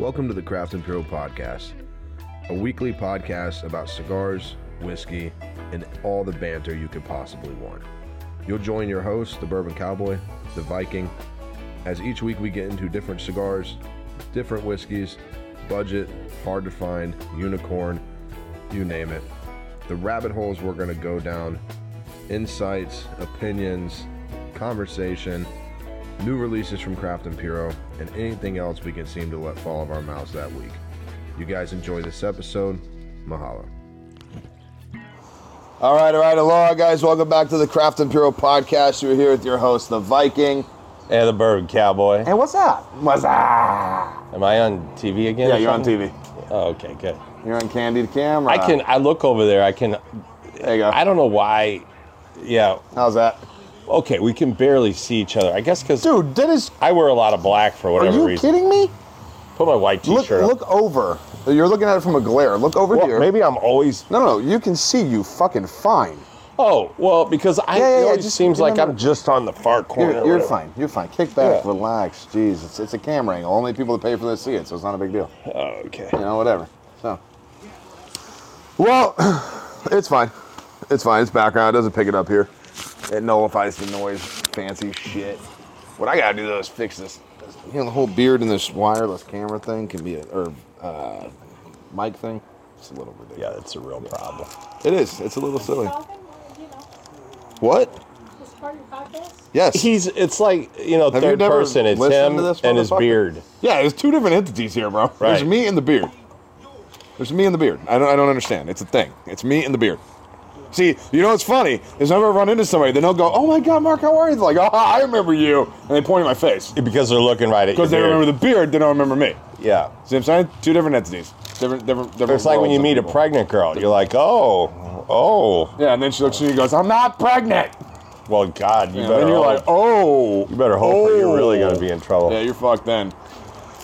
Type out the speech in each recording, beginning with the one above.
Welcome to the Craft and Puro Podcast, a weekly podcast about cigars, whiskey, and all the banter you could possibly want. You'll join your host, the Bourbon Cowboy, the Viking, as each week we get into different cigars, different whiskeys, budget, hard to find, unicorn, you name it. The rabbit holes we're going to go down, insights, opinions, conversation, new releases from Craft and Puro, and anything else we can seem to let fall of our mouths that week. You guys enjoy this episode. Mahalo. All right, all right, aloha, guys. Welcome back to the Craft and Puro podcast. You're here with your host, the Viking. And the Bourbon Cowboy. And what's up? What's up? Am I on TV again? Yeah, you're on? TV. Oh, okay, good. You're on Candid Camera. I can. I look over there. I can. There you go. I don't know why. Yeah. How's that? Okay, we can barely see each other. I guess because Dude, that is. I wear a lot of black for whatever reason. Are whatever you reason. kidding me? Put my white Look, T-shirt. look over. You're looking at it from a glare. Look over Well, here. maybe I'm always. No, no, you can see you fucking fine. Oh, well, because I. Yeah, yeah, it yeah, always just seems like I'm just on the far corner. You're, or you're whatever. fine. You're fine. Kick back, Yeah. relax. Jeez, it's, it's a camera angle. Only people that pay for this see it, so it's not a big deal. Oh, okay. You know, whatever. So. Well, it's fine. It's fine. It's background. It doesn't pick it up here. It nullifies the noise. Fancy shit. What I gotta do though is fix this. You know, the whole beard and this wireless camera thing can be a or uh, mic thing. It's a little ridiculous. Yeah, it's a real problem. It is. It's a little silly. Talking, you know, What? this part of podcast? Yes. He's. It's like you know, Have you third never person. It's listened him to this and his motherfucker? beard. Yeah, there's two different entities here, bro. There's Right. me and the beard. There's me and the beard. I don't, I don't understand. It's a thing. It's me and the beard. See, you know what's funny is whenever I run into somebody, then they'll go, "Oh my God, Mark, how are you?" They're like, "Oh, I remember you," and they point at my face Because they're looking right at you. because they remember the beard. They don't remember me. Yeah. See what I'm saying? Two different entities. Different, different, different. It's like when worlds you of meet a people. pregnant girl. You're like, oh, oh. Yeah, and then she looks at you and goes, "I'm not pregnant." Well, God, you And better. then you're hope, like, "Oh." you better hope or you're really gonna Oh. be in trouble. Oh. Yeah, you're fucked then.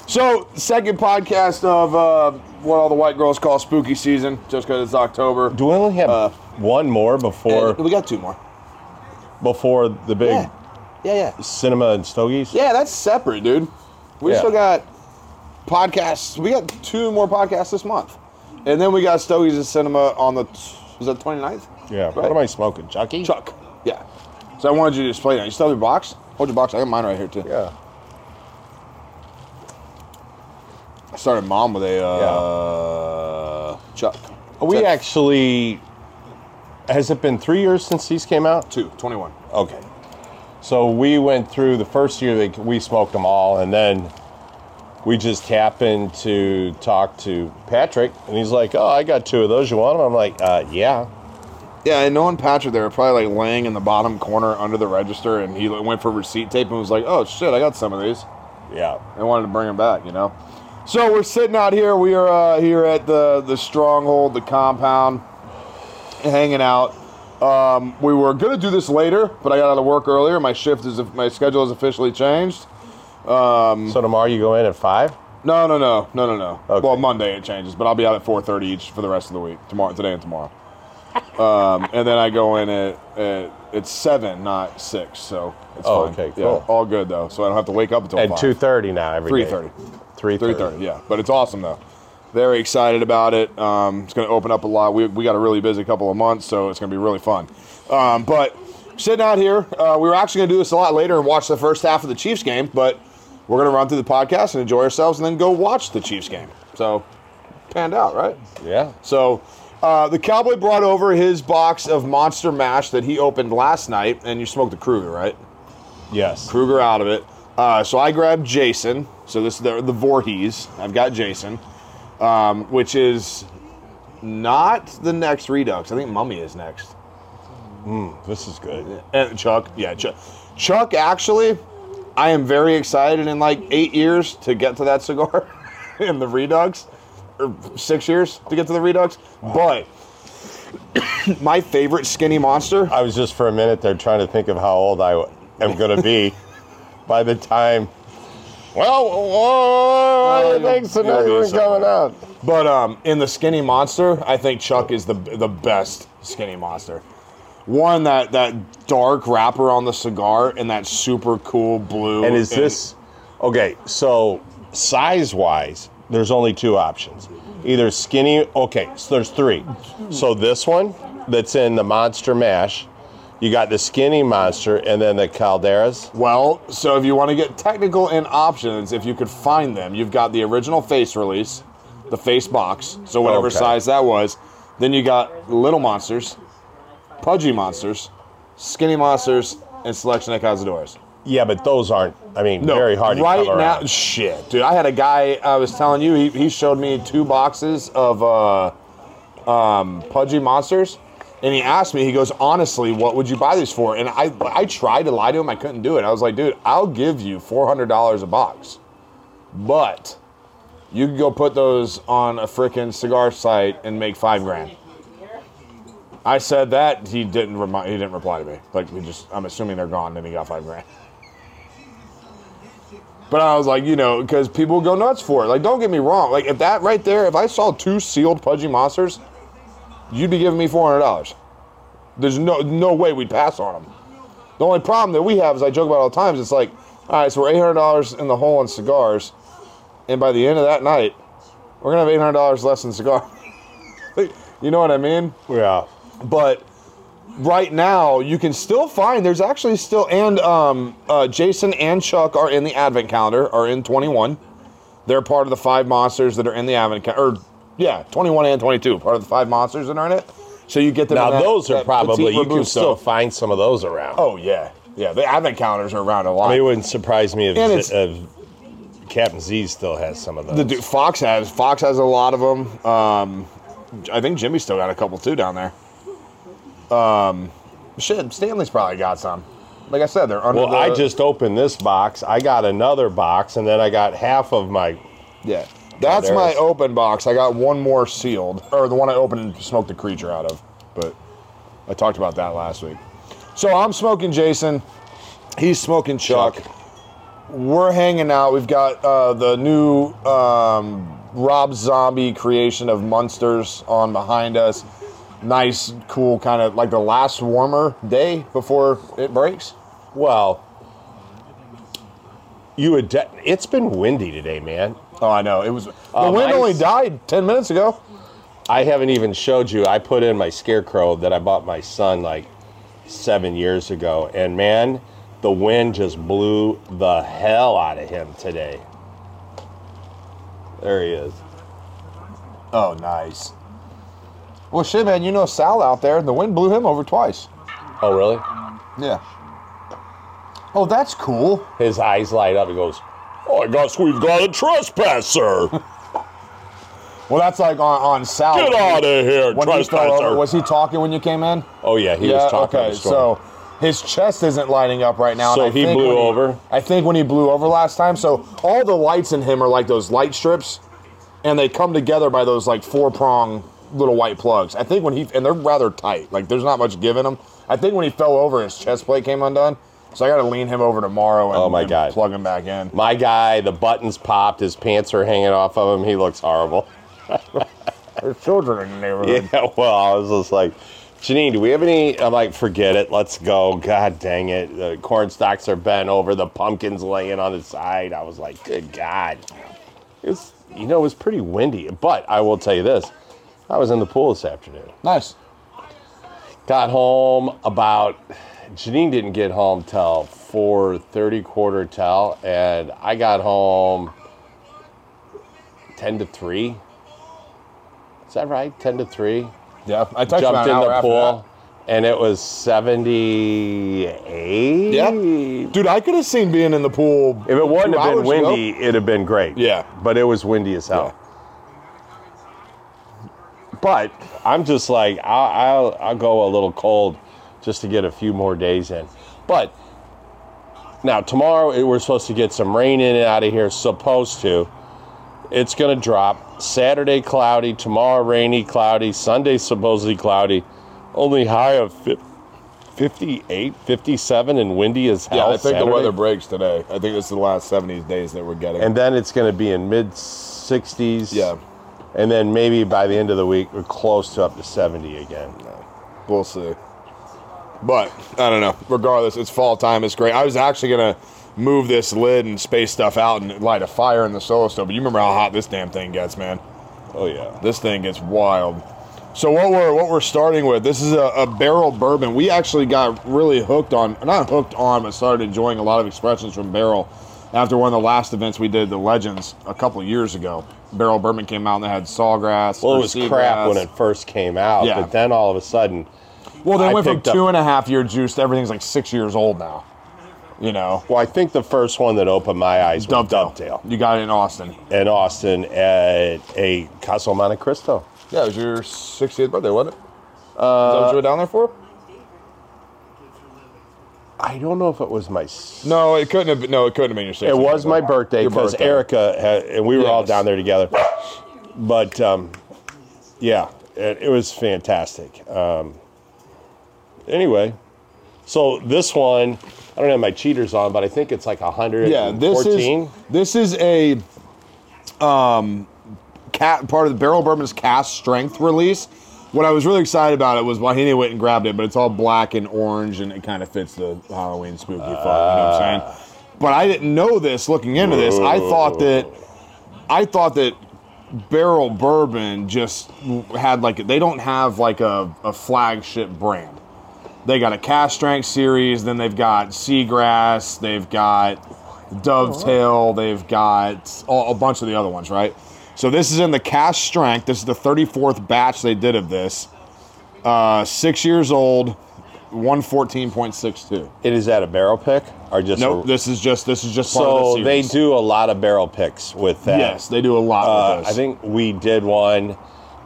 So, second podcast of uh, what all the white girls call spooky season, just because it's October. Do we only have Uh, one more before And we got two more. before the big Yeah, yeah, yeah. cinema and stogies? Yeah, that's separate, dude. We Yeah. still got podcasts. We got two more podcasts this month. And then we got Stogies and Cinema on the, was that 29th? Yeah. What Right. am I smoking, Chucky? Chuck. Yeah. So I wanted you to display that. You still have your box? Hold your box. I got mine right here, too. Yeah. I started mom with a uh, Chuck. We Chuck actually. Has it been three years since these came out? Two, 21. Okay. So we went through the first year that we smoked them all, and then we just happened to talk to Patrick, and he's like, "Oh, I got two of those. You want them?" I'm like, uh, "Yeah." Yeah, and knowing Patrick, they were probably like laying in the bottom corner under the register, and he went for receipt tape and was like, "Oh shit, I got some of these." Yeah. I wanted to bring them back, you know. So we're sitting out here. We are uh, here at the the stronghold, the compound, hanging out. Um, we were gonna do this later, but I got out of work earlier. My shift is my schedule has officially changed. So tomorrow you go in at five. No, no, no, no, no, no. Okay. Well, Monday it changes, but I'll be out at 4:30 each for the rest of the week. Tomorrow, today, and tomorrow. um, and then I go in at, at it's seven, not six. So it's Oh, fine. okay, Yeah, cool. all good though. So I don't have to wake up until At two thirty now every Three day. thirty. Three Three thirty, yeah. But it's awesome though. Very excited about it. Um, it's going to open up a lot. We, we got a really busy couple of months, so it's going to be really fun. Um, but sitting out here, uh, we were actually going to do this a lot later and watch the first half of the Chiefs game, but we're going to run through the podcast and enjoy ourselves, and then go watch the Chiefs game. So panned out, right? Yeah. So uh, the Cowboy brought over his box of Monster Mash that he opened last night, and you smoked the Kruger, right? Yes. Kruger out of it. Uh, so I grabbed Jason. So this is the, the Voorhees. I've got Jason, um, which is not the next Redux. I think Mummy is next. This is good. And Chuck, yeah, Chuck. Chuck, actually, I am very excited in like eight years to get to that cigar in the Redux, or six years to get to the Redux. But my favorite skinny monster. I was just for a minute there trying to think of how old I am going to be by the time. Well, whoa, you'll- thanks to you'll not be even coming out. But um, in the skinny monster, I think Chuck is the the best skinny monster. One that that dark wrapper on the cigar and that super cool blue. And is this okay? So size wise, there's only two options. Either skinny, okay, so there's three. So this one that's in the Monster Mash, you got the skinny monster and then the Calderas. Well, so if you want to get technical in options, if you could find them, you've got the original face release, the face box, so whatever Okay. size that was. Then you got little monsters, pudgy monsters, skinny monsters, and selection of cazadores. Yeah, but those aren't, I mean, very hard to right now. Shit, dude. I had a guy. I was telling you. He, he showed me two boxes of uh, um, pudgy monsters, and he asked me. He goes, honestly, what would you buy these for? And I I tried to lie to him. I couldn't do it. I was like, dude, I'll give you four hundred dollars a box, but you can go put those on a freaking cigar site and make five grand. I said that he didn't he didn't reply to me. Like he just I'm assuming they're gone. Then he got five grand. But I was like, you know, because people go nuts for it. Like, don't get me wrong. Like, if that right there, if I saw two sealed pudgy monsters, you'd be giving me four hundred dollars. There's no no way we'd pass on them. The only problem that we have is I joke about all the times. It's like, all right, so we're eight hundred dollars in the hole on cigars, and by the end of that night, we're gonna have eight hundred dollars less in cigar. you know what I mean? Yeah. but right now you can still find there's actually still and um, uh, jason and chuck are in the advent calendar are in 21 they're part of the five monsters that are in the advent calendar or yeah 21 and 22 part of the five monsters that are in it so you get them Now, that- those are probably, you can still find some of those around. oh yeah yeah the advent calendars are around a lot I mean, it wouldn't surprise me if, And it's- if Captain Z still has some of those. the dude, fox has fox has a lot of them um, i think jimmy still got a couple too down there um, shit stanley's probably got some like i said they're under well, the, I just opened this box. I got another box, and then I got half of my. Yeah. That's my there's- open box. I got one more sealed, or the one I opened and smoked the creature out of. But I talked about that last week. So I'm smoking Jason. He's smoking Chuck. We're hanging out. We've got uh, the new um, Rob Zombie creation of Munsters on behind us. Nice, cool, kind of like the last warmer day before it breaks. Well, you would. De- it's been windy today, man. Oh, I know. It was the Oh, wind only died ten minutes ago. I haven't even showed you. I put in my scarecrow that I bought my son like seven years ago, and man, the wind just blew the hell out of him today. There he is. Oh, nice. Well, shit, man, you know Sal out there, and the wind blew him over twice. Oh, really? Yeah. Oh, that's cool. His eyes light up. He goes, "Oh, Oh, I guess we've got a trespasser. Well, that's like on, on Sal. Get out of here, When he fell over, trespasser!" was he talking when you came in? oh yeah, he was talking. okay. So his chest isn't lighting up right now. and So I he think blew when over? I think when he blew over last time. So all the lights in him are like those light strips, and they come together by those like four prong little white plugs. I think when he and they're rather tight. Like there's not much give in them. I think when he fell over, his chest plate came undone. So I got to lean him over tomorrow and, Oh, my and God. plug him back in. My guy, the buttons popped. His pants are hanging off of him. He looks horrible. There's children in the neighborhood. Yeah, well, I was just like, Janine, do we have any? I'm like, forget it. Let's go. God dang it. The corn stalks are bent over. The pumpkin's laying on the side. I was like, good God. It's, you know, it was pretty windy. But I will tell you this I was in the pool this afternoon. Nice. Got home about, Janine didn't get home till 4.30 quarter till. And I got home 10 to 3. Is that right? 10 to 3? Yeah, I touched jumped in the pool and it was 78 Yeah. Dude, I could have seen being in the pool. if it wouldn't have been hours ago. windy it'd have been great Yeah. but it was windy as hell but i'm just like I'll, I'll i'll go a little cold just to get a few more days in but now tomorrow we're supposed to get some rain in and out of here supposed to it's going to drop saturday cloudy tomorrow rainy cloudy sunday supposedly cloudy only high of fif- 58 57 and windy as hell Yeah, I think Saturday. the weather breaks today. I think it's the last 70 days that we're getting. and then it's going to be in mid 60s yeah, and then maybe by the end of the week we're close to up to 70 again we'll see. But I don't know. Regardless, it's fall time. It's great. I was actually gonna move this lid and space stuff out and light a fire in the solo stove. But you remember how hot this damn thing gets, man. Oh yeah. This thing gets wild. So what we're what we're starting with? This is a, a barrel bourbon. We actually got really hooked on, not hooked on, but started enjoying a lot of expressions from barrel after one of the last events we did, the Legends, a couple of years ago. Barrel bourbon came out and they had sawgrass. Well, it was crap when it first came out, Yeah. but then all of a sudden, Well, they I went from picked up- two and a half year juice to everything's like six years old now. You know, well, I think the first one that opened my eyes was Dovetail. Dovetail You got it in Austin. in Austin at a Castle Monte Cristo. Yeah, it was your 60th birthday, wasn't it? Uh, Is that what you were down there for? I don't know if it was my. s- No, it couldn't have. Been, no, it couldn't have been your 60th. It was my birthday Your because birthday. Erica had, and we were all Yes. down there together. But um, yeah, it, it was fantastic. Um, anyway, so this one, I don't have my cheaters on, but I think it's like hundred. Yeah, this is this is a um, cat part of the Barrel Bourbon's cask strength release. What I was really excited about it was Wahine went and grabbed it, but it's all black and orange, and it kind of fits the Halloween spooky fun. You know what I'm saying? But I didn't know this looking into this. I thought that I thought that Barrel Bourbon just had like they don't have like a, a flagship brand. They got a cask strength series, then they've got Seagrass, they've got Dovetail, they've got a, a bunch of the other ones, right? So this is in the cask strength. This is the 34th batch they did of this. Uh, six years old, 114.62. It is at a barrel pick or just Nope, a- this is just this is just so the they do a lot of barrel picks with that. Yes, they do a lot Uh, I think we did one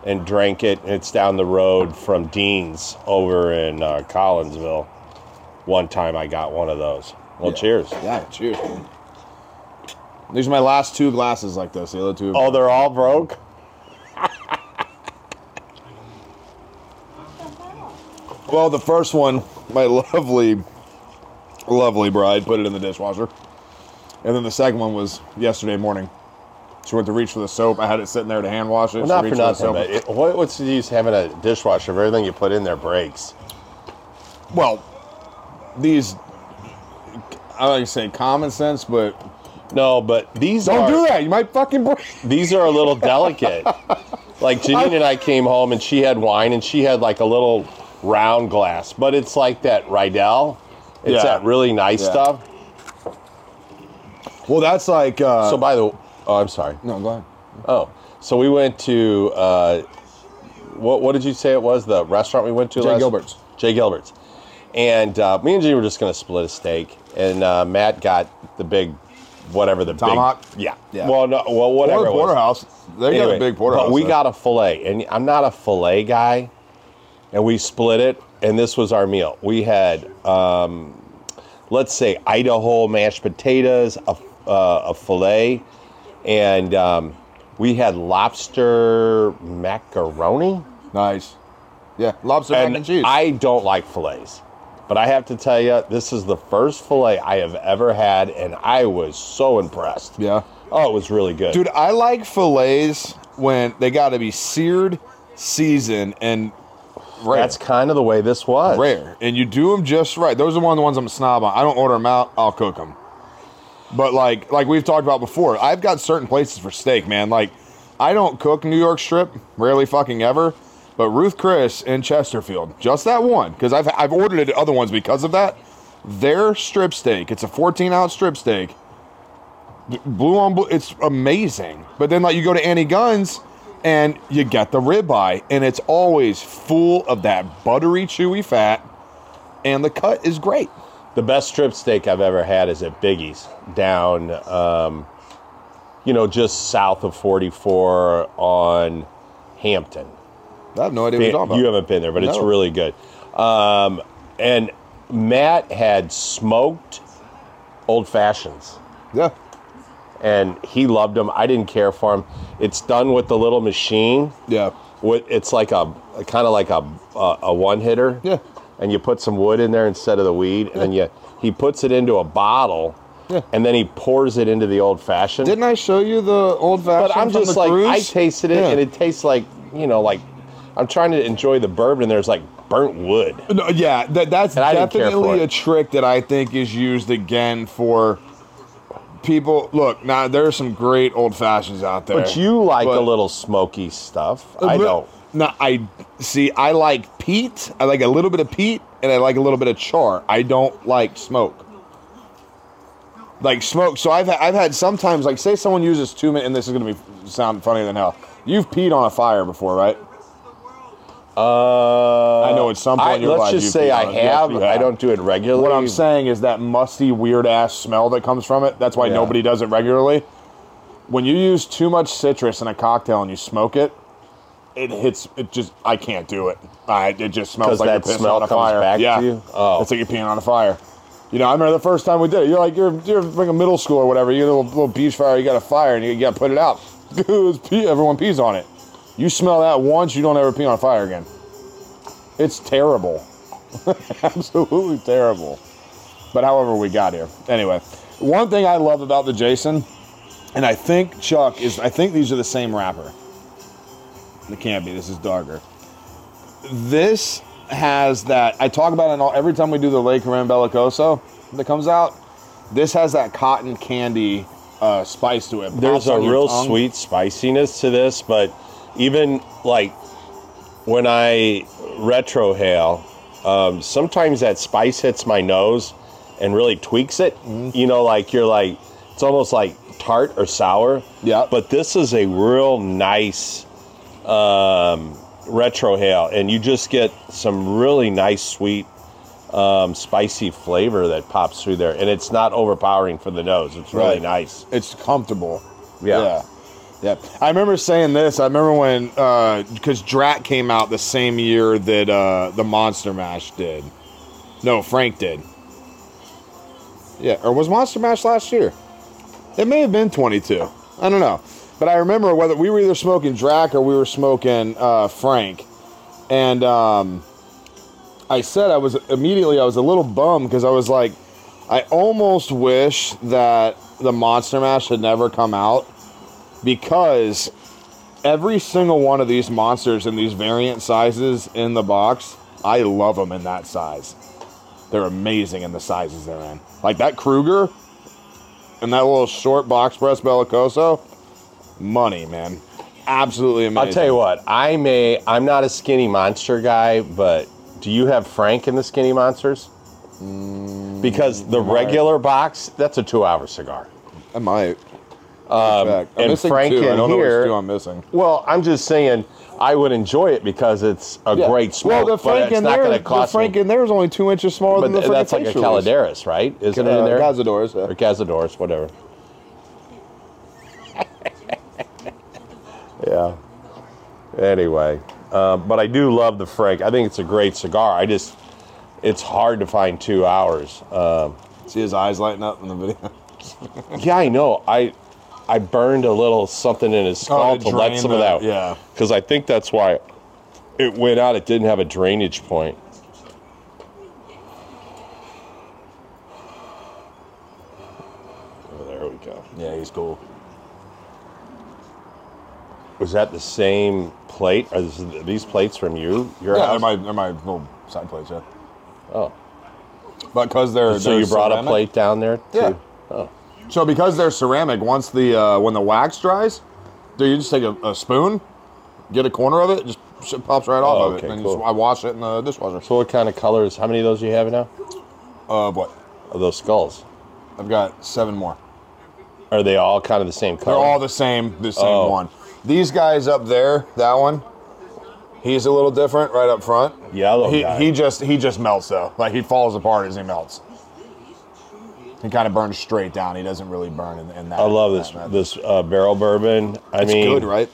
and drank it. It's down the road from Dean's over in uh, Collinsville. One time I got one of those. Well, cheers. Yeah, cheers. man. These are my last two glasses like this. The other two. Oh, they're all broke? Well, the first one, my lovely, lovely bride put it in the dishwasher. And then the second one was yesterday morning. She went to reach for the soap. I had it sitting there to hand wash it. Well, not for the nothing, soap. but it, what, what's the use having a dishwasher if everything you put in there breaks? well, these, I like to say common sense, but No, but these don't are do that. You might fucking break. these are a little delicate. like Janine and I came home and she had wine and she had like a little round glass, but it's like that Riedel. It's Yeah. that really nice Yeah. stuff. Well, that's like. Uh, So by the oh, I'm sorry. no, go ahead. Oh, so we went to uh, what? What did you say it was? The restaurant we went to? Jay last? Gilbert's. Jay Gilbert's. And uh, me and Jay were just going to split a steak, and uh, Matt got the big, whatever the Tomahawk? big. Yeah. Yeah. Well, no. Well, whatever. Or it was. porterhouse. They got Anyway, a big porterhouse. But we there. got a fillet, and I'm not a fillet guy, and we split it, and this was our meal. We had, um, let's say, Idaho mashed potatoes, a, uh, a fillet, and um, we had lobster macaroni. nice. Yeah, lobster mac And and cheese. I don't like fillets, but I have to tell you, this is the first fillet I have ever had, and I was so impressed. yeah. Oh, it was really good. Dude, I like fillets when they got to be seared, seasoned, and rare. That's kind of the way this was. rare. And you do them just right. Those are one of the ones I'm a snob on. I don't order them out. I'll cook them. But like like we've talked about before, I've got certain places for steak, man. Like I don't cook New York strip, rarely fucking ever. But Ruth Chris in Chesterfield, just that one, because I've I've ordered it at other ones because of that. Their strip steak, it's a 14 ounce strip steak. Blue on blue, it's amazing. But then like you go to Annie Gunn's and you get the ribeye, and it's always full of that buttery, chewy fat, and the cut is great. The best strip steak I've ever had is at Biggie's down, um, you know, just south of 44 on Hampton. I have no idea what you're talking about. You haven't been there, but it's really good. Um, and Matt had smoked old fashions, yeah. and he loved them. I didn't care for them. It's done with the little machine. Yeah. It's like a kind of like a a, a one hitter. Yeah. And you put some wood in there instead of the weed, and then you he puts it into a bottle, Yeah. and then he pours it into the old fashioned. Didn't I show you the old fashioned? But I'm just like cruise? I tasted it, Yeah. and it tastes like you know like I'm trying to enjoy the bourbon. and There's like burnt wood. No, yeah, that, that's And I didn't care for definitely a trick that I think is used again for people look now. There are some great old fashions out there, But you like but- a little smoky stuff. Uh, I don't. No, I see. I like peat. I like a little bit of peat, and I like a little bit of char. I don't like smoke. Like smoke. So I've had, I've had sometimes like say someone uses two minutes, and this is gonna be sound funnier than hell. You've peed on a fire before, right? Uh, I know at some point I- your let's just say I it. Yes, have. I don't do it regularly. What I'm saying is that musty, weird ass smell that comes from it. That's why Yeah. nobody does it regularly. When you use too much citrus in a cocktail and you smoke it, it hits. It just I can't do it. I, it just smells like that you're pissing smell on a comes fire. back to yeah, you? Oh. it's like you're peeing on a fire. You know, I remember the first time we did it. You're like you're you're like a middle school or whatever. You get a little, little beach fire. You got a fire and you got to put it out. Pee- Everyone pees on it. You smell that once, you don't ever pee on a fire again. It's terrible. Absolutely terrible. But however, we got here. Anyway, one thing I love about the Jason, and I think Chuck is, I think these are the same wrapper. It can't be. This is darker. This has that. I talk about it all, every time we do the Lake Corinne Bellicoso that comes out. This has that cotton candy uh, spice to it. There's a real tongue. sweet spiciness to this, but even like when I retrohale, um, sometimes that spice hits my nose and really tweaks it. Mm-hmm. You know, like you're like it's almost like tart or sour. Yeah. But this is a real nice um, hail, and you just get some really nice sweet. Um, spicy flavor that pops through there, and it's not overpowering for the nose. It's really Right. nice. It's comfortable. Yeah. Yeah. Yeah. I remember saying this. I remember when, because Drac came out the same year that uh, the Monster Mash did. No, Frank did. Yeah. Or was Monster Mash last year? It may have been 22. I don't know. But I remember whether we were either smoking Drac or we were smoking uh, Frank. And um, I said I was immediately, I was a little bummed because I was like, I almost wish that the Monster Mash had never come out because every single one of these monsters in these variant sizes in the box, I love them in that size. They're amazing in the sizes they're in. Like that Kruger and that little short box press Bellicoso, money, man. Absolutely amazing. I'll tell you what, I may, I'm not a skinny monster guy, but do you have Frank in the skinny monsters? Because the might. regular box, that's a two hour cigar. I might. Um, I'm and missing Frank two. I in don't know which here, two I'm missing. well, I'm just saying, I would enjoy it because it's a Yeah. great smoke, Well, the but Frank it's in not there, the cost Frank me. in there is only two inches smaller But than the th- that's like a. Caladeras, right? Isn't it Uh, in there? Cazadores, yeah. Or Cazadores, whatever. Yeah. Anyway, um, but I do love the Frank. I think it's a great cigar. I just, it's hard to find two hours. Um, See his eyes lighting up in the video. yeah, I know. I, I burned a little something in his skull Oh, to to let drain some of the- that. yeah. Because I think that's why it went out. It didn't have a drainage point. Oh, there we go. Yeah, he's cool. Was that the same plate? Are this, these plates from you? Your Yeah, house? they're my, they're my little side plates, yeah. oh, But because they're so they're you brought a plate down there too? Yeah. Oh, So because they're ceramic, once the uh, when the wax dries, do you just take a, a spoon, get a corner of it, just it pops right off Oh, of it, and cool. just, I wash it in the dishwasher. so what kind of colors? How many of those do you have now? Uh, what? Of those skulls? I've got seven more. Are they all kind of the same color? They're all the same, the same Oh. one. These guys up there, that one, he's a little different right up front. yellow. He, guy. he just he just melts though. Like he falls apart as he melts. He kind of burns straight down. He doesn't really burn in, in that. I love this that- this uh, barrel bourbon. I It's mean, good, right?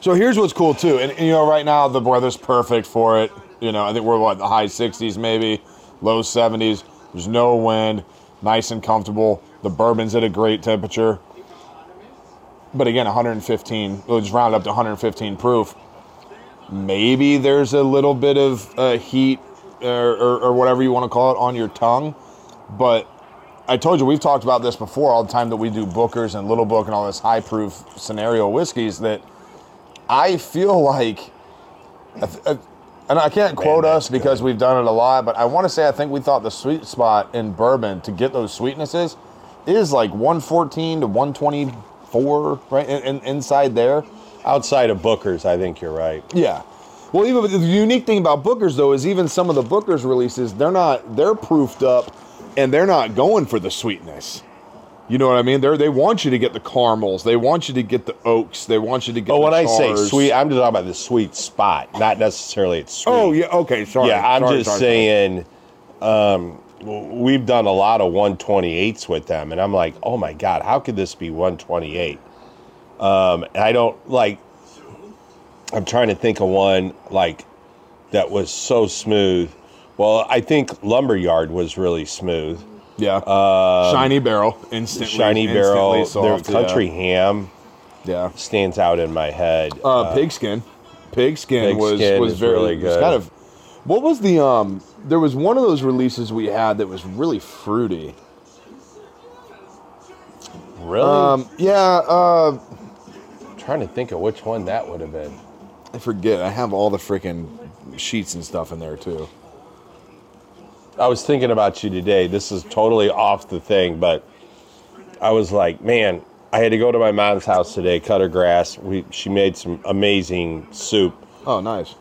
So here's what's cool too, and, and, you know, right now the weather's perfect for it. You know, I think we're what the high 60s, maybe low 70s. There's no wind, nice and comfortable. The bourbon's at a great temperature. But again, 115. We'll just round up to 115 proof. Maybe there's a little bit of uh, heat or, or, or whatever you want to call it on your tongue, but I told you we've talked about this before all the time that we do Booker's and Little Book and all this high proof scenario whiskeys that I feel like, and I can't quote us because we've done it a lot, but I want to say I think we thought the sweet spot in bourbon to get those sweetnesses is like 114 to 124, right? In, in, inside there. Outside of Booker's, I think you're right. Yeah. Well, even the unique thing about Booker's though is even some of the Booker's releases, they're not they're proofed up, and they're not going for the sweetness. You know what I mean? They they want you to get the caramels, they want you to get the oaks, they want you to get. Oh, when I say chars. sweet, I'm just talking about the sweet spot, not necessarily it's sweet. Oh yeah, okay, sorry. yeah, I'm sorry, just sorry, sorry. saying. Um, w- we've done a lot of 128s with them, and I'm like, oh my god, how could this be 128? Um, and I don't like. I'm trying to think of one like that was so smooth. Well, I think Lumberyard was really smooth. Yeah. shiny barrel, instantly. Um, Shiny barrel, instantly their country ham Yeah. stands out in my head. yeah. Uh, pigskin. Pigskin was Pigskin was very really good. kind of. What was the um? There was one of those releases we had that was really fruity. really, Um. Yeah. Uh. trying to think of which one that would have been. I forget. I have all the freaking sheets and stuff in there too. I was thinking about you today. This is totally off the thing, but I was like, man, I had to go to my mom's house today, cut her grass. We she made some amazing soup. Oh, nice.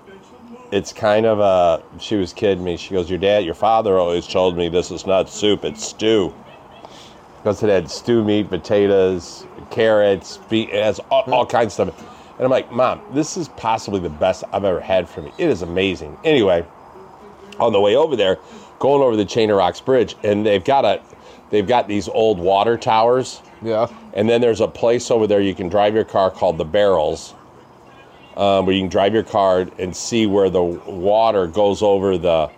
It's kind of a. She was kidding me. She goes, "Your dad, your father always told me this is not soup; it's stew." Because it had stew meat, potatoes, carrots, beet, it has all, all kinds of stuff. And I'm like, Mom, this is possibly the best I've ever had from you. It is amazing. Anyway, on the way over there, going over the Chain of Rocks Bridge, and they've got a, they've got these old water towers, Yeah. and then there's a place over there you can drive your car called the Barrels, um, where you can drive your car and see where the water goes over the,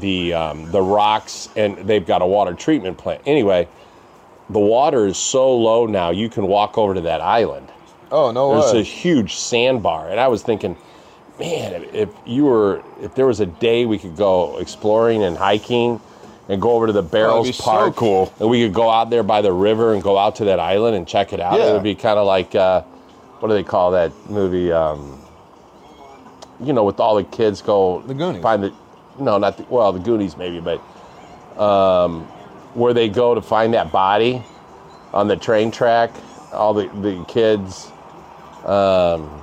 the um, the rocks, and they've got a water treatment plant. Anyway, the water is so low now you can walk over to that island. Oh no There's way. a huge sandbar, and I was thinking, man, if, you were, if there was a day we could go exploring and hiking, and go over to the Barrels so Park, cool. and we could go out there by the river and go out to that island and check it out. It would be kind of like, uh, what do they call that movie? Um, you know, with all the kids go The Goonies. find the, no, not the, well, the Goonies maybe, but um, where they go to find that body on the train track. All the the kids. Um,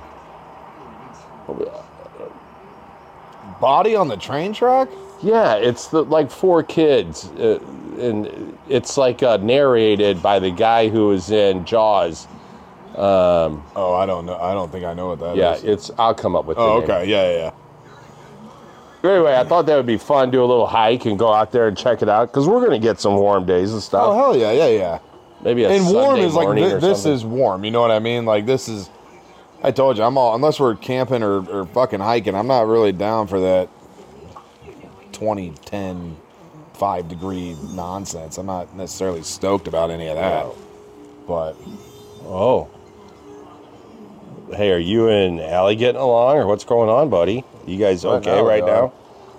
Body on the train track? yeah, it's the like four kids, uh, and it's like uh, narrated by the guy who was in Jaws. Oh, I don't know. I don't think I know what that is. Yeah, it's. I'll come up with. Oh, okay. Yeah, yeah, yeah. Anyway, I thought that would be fun. Do a little hike and go out there and check it out because we're gonna get some warm days and stuff. Oh, hell yeah, yeah, yeah. Maybe a and warm is like thi- this something. is warm. You know what I mean? Like this is. I told you, I'm all unless we're camping or, or fucking hiking. I'm not really down for that 20, 10, 5 degree nonsense. I'm not necessarily stoked about any of that. But Oh. Hey, are you and Allie getting along, or what's going on, buddy? You guys Right okay now, right are. now?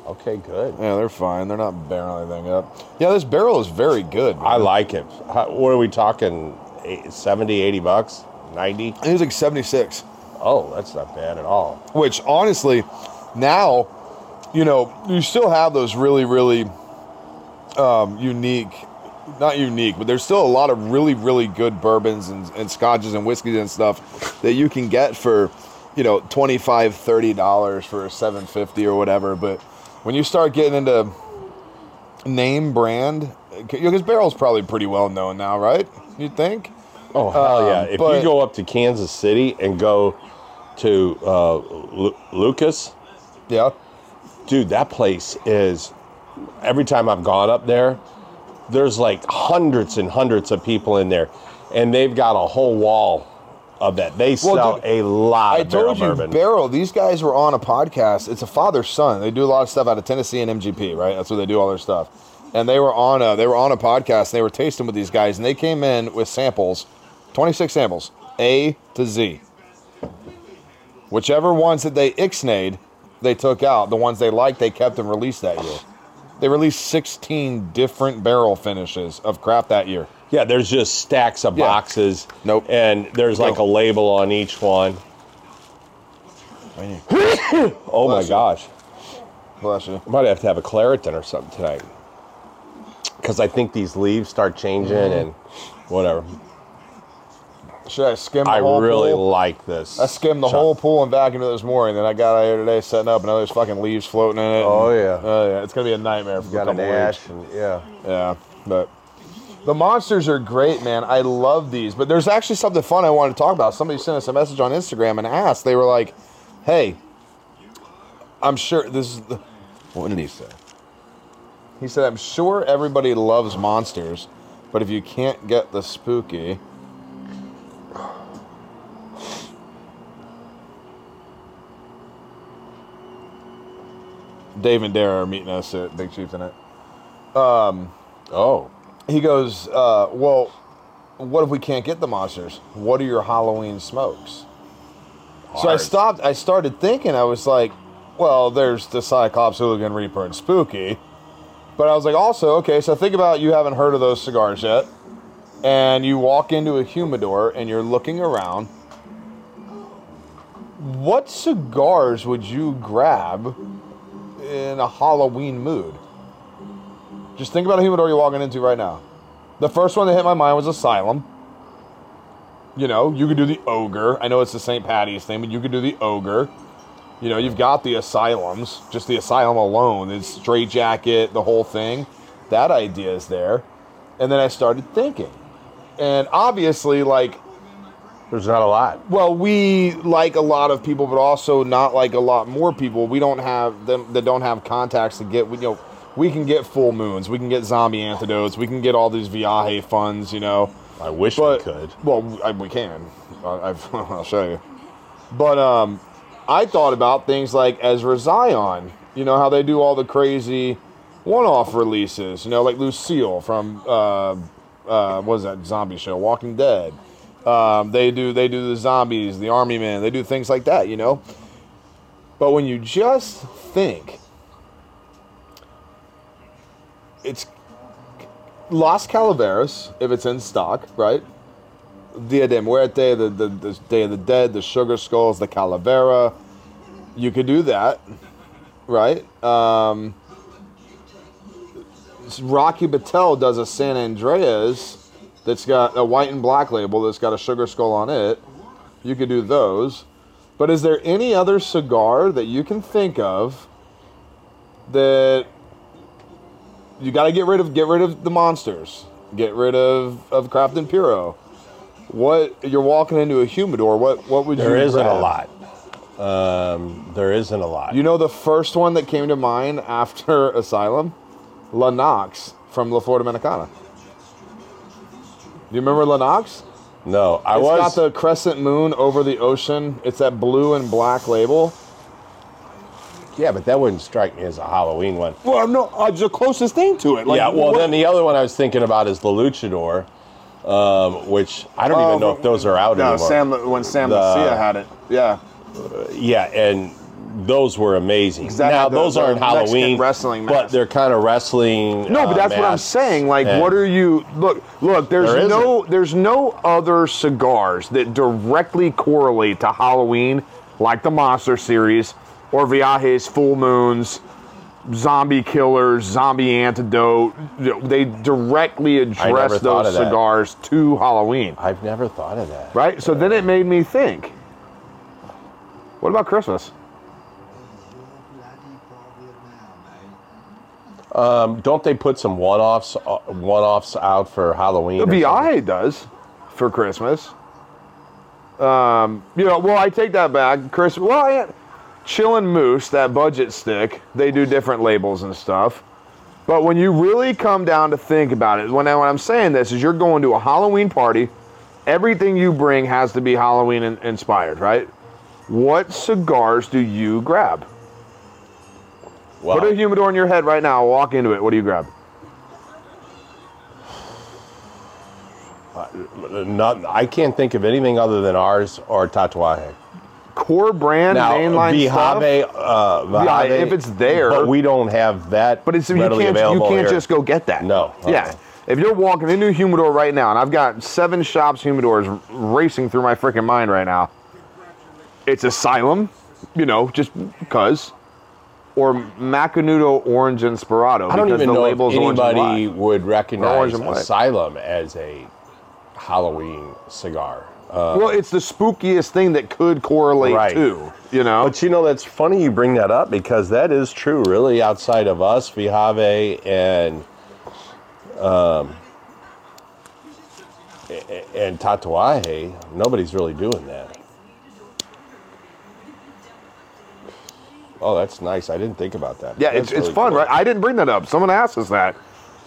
Okay, good. yeah, they're fine. They're not barreling anything up. Yeah, this barrel is very good. man. I like it. How, what are we talking? Eight- 70, 80 bucks? 90? It was like 76. Oh, that's not bad at all. which honestly now you know you still have those really really um, unique not unique but there's still a lot of really really good bourbons and, and scotches and whiskeys and stuff that you can get for you know 25 30 dollars for a 750 or whatever but when you start getting into name brand because barrel's probably pretty well known now right you think Oh, hell yeah. Um, If but- you go up to Kansas City and go to uh, Lu- Lucas, yeah dude, that place is. Every time I've gone up there, there's like hundreds and hundreds of people in there, and they've got a whole wall of that. They sell dude, a lot I of barrel told you, bourbon. Barrel. These guys were on a podcast. It's a father son. They do a lot of stuff out of Tennessee and MGP, right? That's where they do all their stuff. And they were on a they were on a podcast. and They were tasting with these guys, and they came in with samples, twenty six samples, A to Z. Whichever ones that they ixnayed, they took out. The ones they liked, they kept and released that year. They released sixteen different barrel finishes of crap that year. yeah, there's just stacks of Yeah. boxes. Nope. And there's like a label on each one. Oh my Bless you. gosh. Bless you. I might have to have a Claritin or something tonight. because I think these leaves start changing Mm-hmm. and whatever. Should I skim the I whole really pool? like this. I skimmed the shot. whole pool and vacuumed it this morning. Then I got out here today setting up, and now there's fucking leaves floating in it. Oh, and- yeah. Oh yeah, it's gonna be a nightmare for a Got couple an weeks. ash and yeah. Yeah, but the monsters are great, man. I love these. But there's actually something fun I wanted to talk about. Somebody sent us a message on Instagram and asked. They were like, "Hey, I'm sure this is." The, what did he say? He said, "I'm sure everybody loves monsters, but if you can't get the spooky." Dave and Dara are meeting us at Big Chief tonight Oh, he goes, uh, well, what if we can't get the monsters? What are your Halloween smokes? So I Ours. stopped. I started thinking. I was like, well, there's the Cyclops, Hooligan, Reaper, and Spooky. But I was like, also, okay, so think about you haven't heard of those cigars yet, and you walk into a humidor and you're looking around. What cigars would you grab in a Halloween mood? Just think about a humidor you're walking into right now. The first one that hit my mind was Asylum. You know, you could do the Ogre. I know it's the St. Patty's thing, but you could do the Ogre. You know, you've got the Asylums. Just the Asylum alone, it's straight jacket, the whole thing. That idea is there. And then I started thinking. And obviously, like, there's not a lot. well, we like a lot of people, but also not like a lot more people. We don't have them that don't have contacts to get. We, you know, we can get full moons, we can get zombie antidotes, we can get all these Viaje funds. You know, I wish but we could. well, I, we can. I, I've, I'll show you. But um, I thought about things like Ezra Zion. You know how they do all the crazy one-off releases. You know, like Lucille from uh, uh, what is that zombie show, Walking Dead. Um, they do they do the zombies, the army men. They do things like that. You know. But when you just think, it's Las Calaveras if it's in stock, right? Dia de Muerte, the, the, the Day of the Dead, the Sugar Skulls, the Calavera. You could do that, right? Um, Rocky Patel does a San Andreas that's got a white and black label that's got a sugar skull on it. You could do those. But is there any other cigar that you can think of that you got to get rid of get rid of the monsters. Get rid of of Craft and Puro. What you're walking into a humidor, what what would you There isn't a lot. Um, there isn't a lot. You know the first one that came to mind after Asylum? Lennox from La Florida Dominicana. Do you remember Lennox? no, I It's was. got the crescent moon over the ocean. It's that blue and black label. yeah, but that wouldn't strike me as a Halloween one. Well, no, uh, it's the closest thing to it. Like, yeah, well, what- then the other one I was thinking about is the Luchador, um, which I don't Oh, even know if those are out anymore. no, anymore. Sam when Sam The- Leccia had it. Yeah. Yeah, and those were amazing. Exactly, Now the- those the aren't Mexican Halloween wrestling but they're kind of wrestling. No, uh, but that's what I'm saying. Like, what are you? Look, look. There's There no, there's no other cigars that directly correlate to Halloween, like the Monster series or Viaje's Full Moons, Zombie Killers, Zombie Antidote. They directly address those cigars to Halloween, I've never thought of that. right? So then it made me think. What about Christmas? Um, don't they put some one-offs, uh, one-offs out for Halloween? The? VI does for Christmas. Um, you know, well, I take that back. Chris, well, I, Chillin' Moose, that budget stick, they do different labels and stuff. But when you really come down to think about it, when, I, when I'm saying this, is you're going to a Halloween party, everything you bring has to be Halloween in, inspired, right? What cigars do you grab? Well, Put a humidor in your head right now. Walk into it. What do you grab? not, I can't think of anything other than ours or Tatuaje. Core brand, Now, mainline stuff. Viaje, uh, Yeah, if it's there. but we don't have that. But it's you can't you can't here. just go get that. No. Uh-uh. Yeah. If you're walking into a humidor right now, and I've got seven shops humidors racing through my freaking mind right now, it's Asylum, you know, just because. Or Macanudo Orange Inspirado. I don't even the know if label's orange and anybody would recognize orange and white. Asylum as a Halloween cigar. Uh, well, it's the spookiest thing that could correlate Right. to, you know? but you know, that's funny you bring that up because that is true. Really, outside of us, Viaje and um, and Tatuaje, nobody's really doing that. Oh, that's nice. I didn't think about that. Yeah, That's it's, it's really fun, cool. right? I didn't bring that up. Someone asked us that.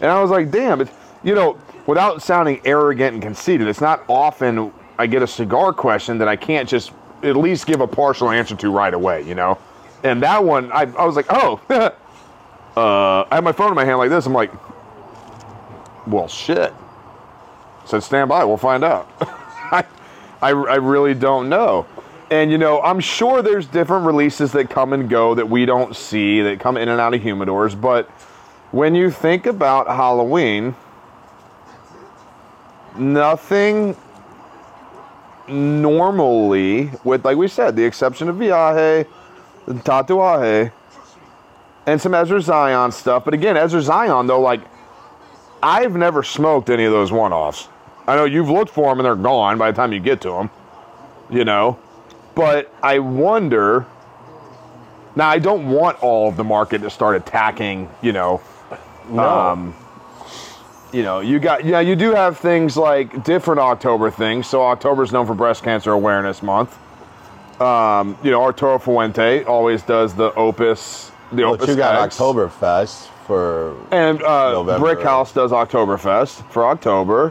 And I was like, damn, it's, you know, without sounding arrogant and conceited, it's not often I get a cigar question that I can't just at least give a partial answer to right away, you know? And that one, I, I was like, oh, uh, I have my phone in my hand like this. I'm like, well, shit. Said, stand by, we'll find out. I, I, I really don't know. And you know, I'm sure there's different releases that come and go that we don't see that come in and out of humidors, but when you think about Halloween, nothing normally, with like we said, the exception of Viaje, Tatuaje, and some Ezra Zion stuff. But again, Ezra Zion though, like I've never smoked any of those one-offs. I know you've looked for them and they're gone by the time you get to them, you know. But I wonder. Now I don't want all of the market to start attacking, you know, No. um, you know, you got yeah, you do have things like different October things. So October is known for Breast Cancer Awareness Month. Um, you know, Arturo Fuente always does the Opus, the but Opus you got X. Oktoberfest for and uh, November. Brick House does Oktoberfest for October.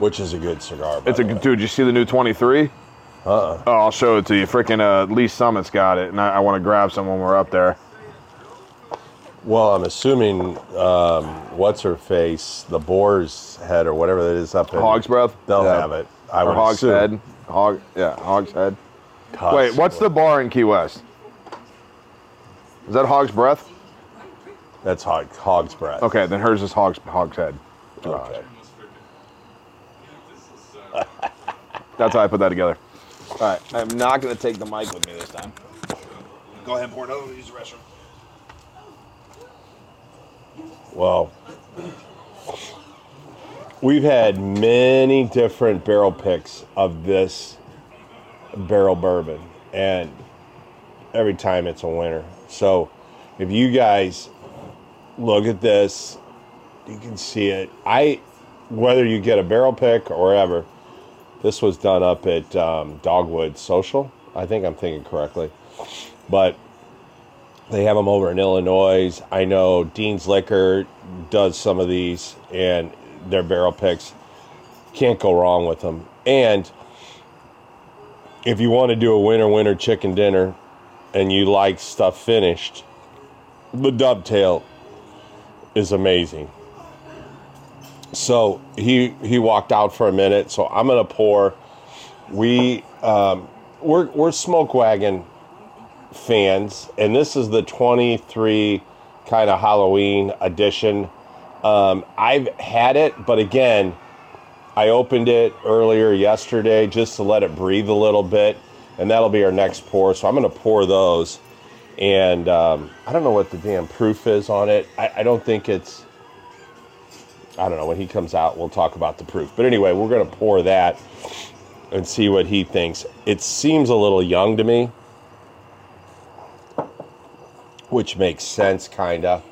which is a good cigar. by It's a the way. dude. You see the new twenty three? Uh-uh. Oh, I'll show it to you. Freaking uh, Lee Summit's got it, and I, I want to grab some when we're up there. Well, I'm assuming um, what's her face, the boar's head or whatever that is up in Hog's breath. They'll Yeah. have it. I Or would Hog's assume. head. Hog. Yeah, Hog's head. Tusk. Wait, what's the bar in Key West? Is that Hog's breath? That's hog, hog's breath. Okay, then hers is Hog's Hog's head. Okay. That's how I put that together. All right, I'm not going to take the mic with me this time. Go ahead and pour another. Use the restroom. Well, we've had many different barrel picks of this Barrell Bourbon, and every time it's a winner. So, if you guys look at this, you can see it. I, whether you get a barrel pick or wherever, this was done up at um, Dogwood Social. I think I'm thinking correctly, but they have them over in Illinois. I know Dean's Liquor does some of these, and their barrel picks can't go wrong with them. And if you want to do a winter winter chicken dinner, and you like stuff finished, the dovetail is amazing. So he he walked out for a minute. So I'm gonna pour. We um, we're we're smoke wagon fans, and this is the 23 kind of Halloween edition. Um, I've had it, but again, I opened it earlier yesterday just to let it breathe a little bit, and that'll be our next pour. So I'm to pour those, and um, I don't know what the damn proof is on it. I, I don't think it's. I don't know. When he comes out, we'll talk about the proof. But anyway, we're going to pour that and see what he thinks. It seems a little young to me which makes sense, kind of.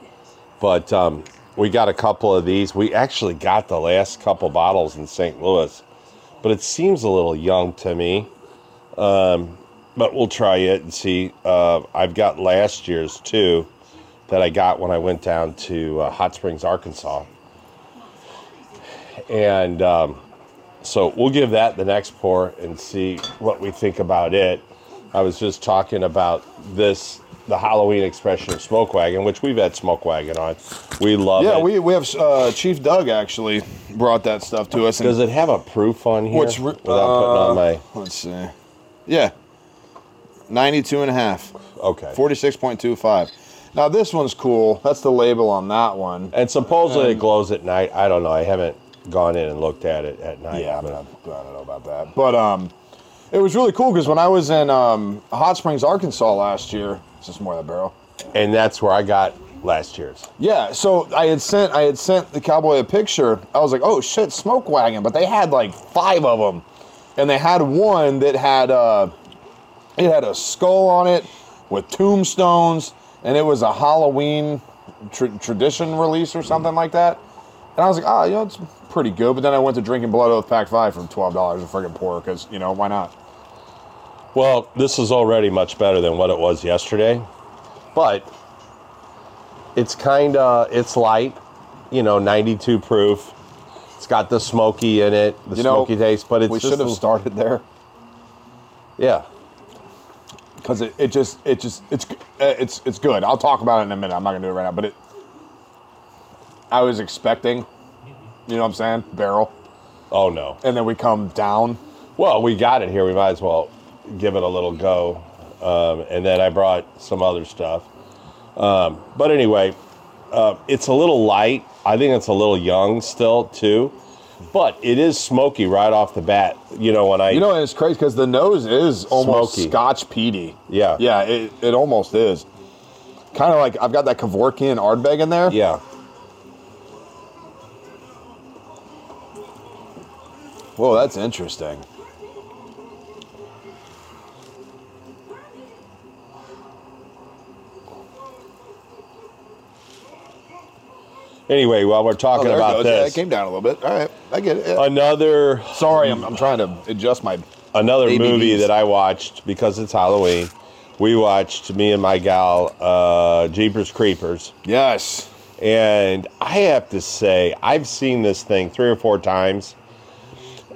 But um, we got a couple of these. We actually got the last couple bottles in St. Louis, but it seems a little young to me. Um, but we'll try it and see. Uh, I've got last year's too that I got when I went down to uh, Hot Springs, Arkansas. And um, so we'll give that the next pour and see what we think about it. I was just talking about this, the Halloween expression of Smoke Wagon, which we've had Smoke Wagon on. We love it. Yeah, it. we, we have uh, Chief Doug actually brought that stuff to us. and- Does it have a proof on here? What's re- without putting on uh, my Let's see. Yeah. 92 and a half. okay. 46.25. Now this one's cool. That's the label on that one. And supposedly it glows at night. I don't know. I haven't gone in and looked at it at night. Yeah, I, but- mean, I, don't know about that. But um, it was really cool because when I was in um, Hot Springs, Arkansas last year, is this more of the barrel? and that's where I got last year's. Yeah, so I had sent I had sent the cowboy a picture. I was like, "Oh shit, smoke wagon!" But they had like five of them, and they had one that had uh, it had a skull on it with tombstones, and it was a Halloween tr- tradition release or something like that. And I was like, "Ah, you know, it's pretty good." But then I went to Drinking Blood Oath Pact Five for twelve dollars a friggin' pour because you know why not? Well, this is already much better than what it was yesterday, but it's kind of it's light, you know, 92 proof. It's got the smoky in it, the You know, smoky taste, but it's we should have started there. Yeah, because it, it just it just it's uh, it's it's good. I'll talk about it in a minute. I'm not gonna do it right now, but it. I was expecting, you know what I'm saying, barrel, Oh no. and then we come down. Well, we got it here. We might as well give it a little go. Um, and then I brought some other stuff. Um, but anyway, uh, it's a little light. I think it's a little young still too, but it is smoky right off the bat. You know when I You know, it's crazy because the nose is almost Smoky. Scotch peaty. Yeah. yeah, it, it almost is. Kind of like I've got that Corryvreckan Ardbeg in there. yeah. Whoa, that's interesting. Anyway, while we're talking Oh, about goes. Yeah, this, it came down a little bit. All right, I get it. Yeah. another Sorry, I'm, I'm trying to adjust my. another movie that I watched because it's Halloween. We watched me and my gal uh, Jeepers Creepers. Yes. And I have to say, I've seen this thing three or four times.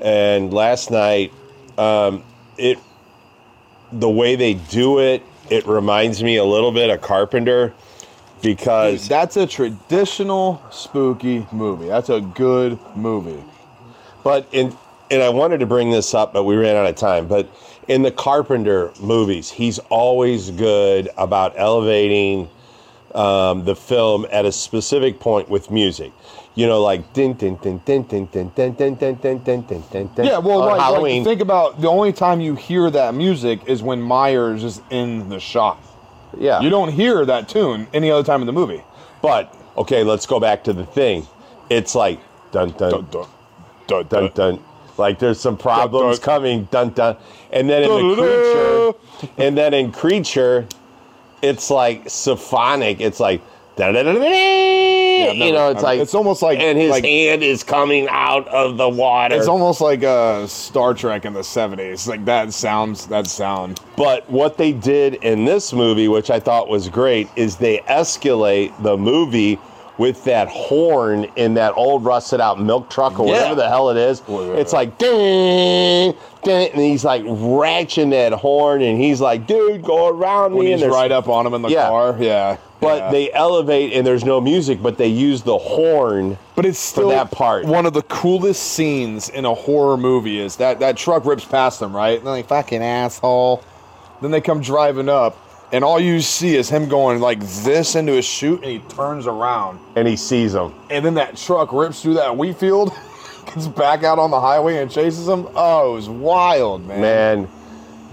And last night, um, it the way they do it, it reminds me a little bit of Carpenter because That's a traditional spooky movie. That's a good movie. But in and I wanted to bring this up, but we ran out of time. But in the Carpenter movies, he's always good about elevating um, the film at a specific point with music. You know, like din din din din din din din din din din din din din din. Yeah, well, on like, like, think about the only time you hear that music is when Myers is in the shot. yeah, You don't hear that tune any other time in the movie. But okay, let's go back to the thing. It's like dun dun Dun, dun, dun dun. Like there's some problems dun. coming, dun dun. And then in the creature, and then in creature, it's like symphonic. It's like da da da da I've You never- know, it's I've- like it's almost like- and his like- hand is coming out of the water. It's almost like uh, Star Trek in the '70s. Like that sounds. That sound. But what they did in this movie, which I thought was great, is they escalate the movie with that horn in that old rusted out milk truck or Yeah. whatever the hell it is. It's like ding, ding, and he's like ratcheting that horn, and he's like, "Dude, go around When me." he's and there's- right up on him in the Yeah. car. Yeah. But yeah. they elevate, and there's no music, but they use the horn. But it's still that part. One of the coolest scenes in a horror movie is that that truck rips past them, right? And they're like, "Fucking asshole." Then they come driving up, and all you see is him going like this into a chute, and he turns around, And he sees him, and then that truck rips through that wheat field, gets back out on the highway and chases him. Oh, it was wild, man. man